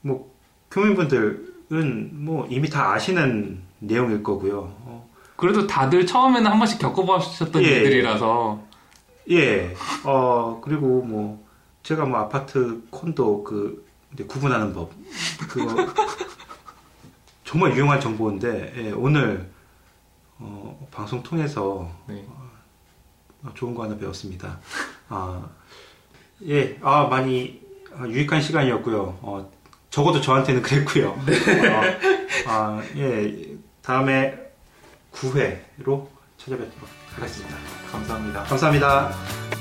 뭐 교민분들은 뭐 이미 다 아시는 내용일 거고요. 어, 그래도 다들 처음에는 한 번씩 겪어보셨던 예. 일들이라서 예. 어 그리고 뭐 제가 뭐 아파트 콘도 그 이제 구분하는 법 그거 [laughs] 정말 유용한 정보인데 예, 오늘 어, 방송 통해서 네. 어, 좋은 거 하나 배웠습니다. 아, 예, 아 많이 어, 유익한 시간이었고요. 어, 적어도 저한테는 [laughs] 그랬고요. 어, 아, 예, 다음에 9회로 찾아뵙도록 하겠습니다. 감사합니다. 감사합니다.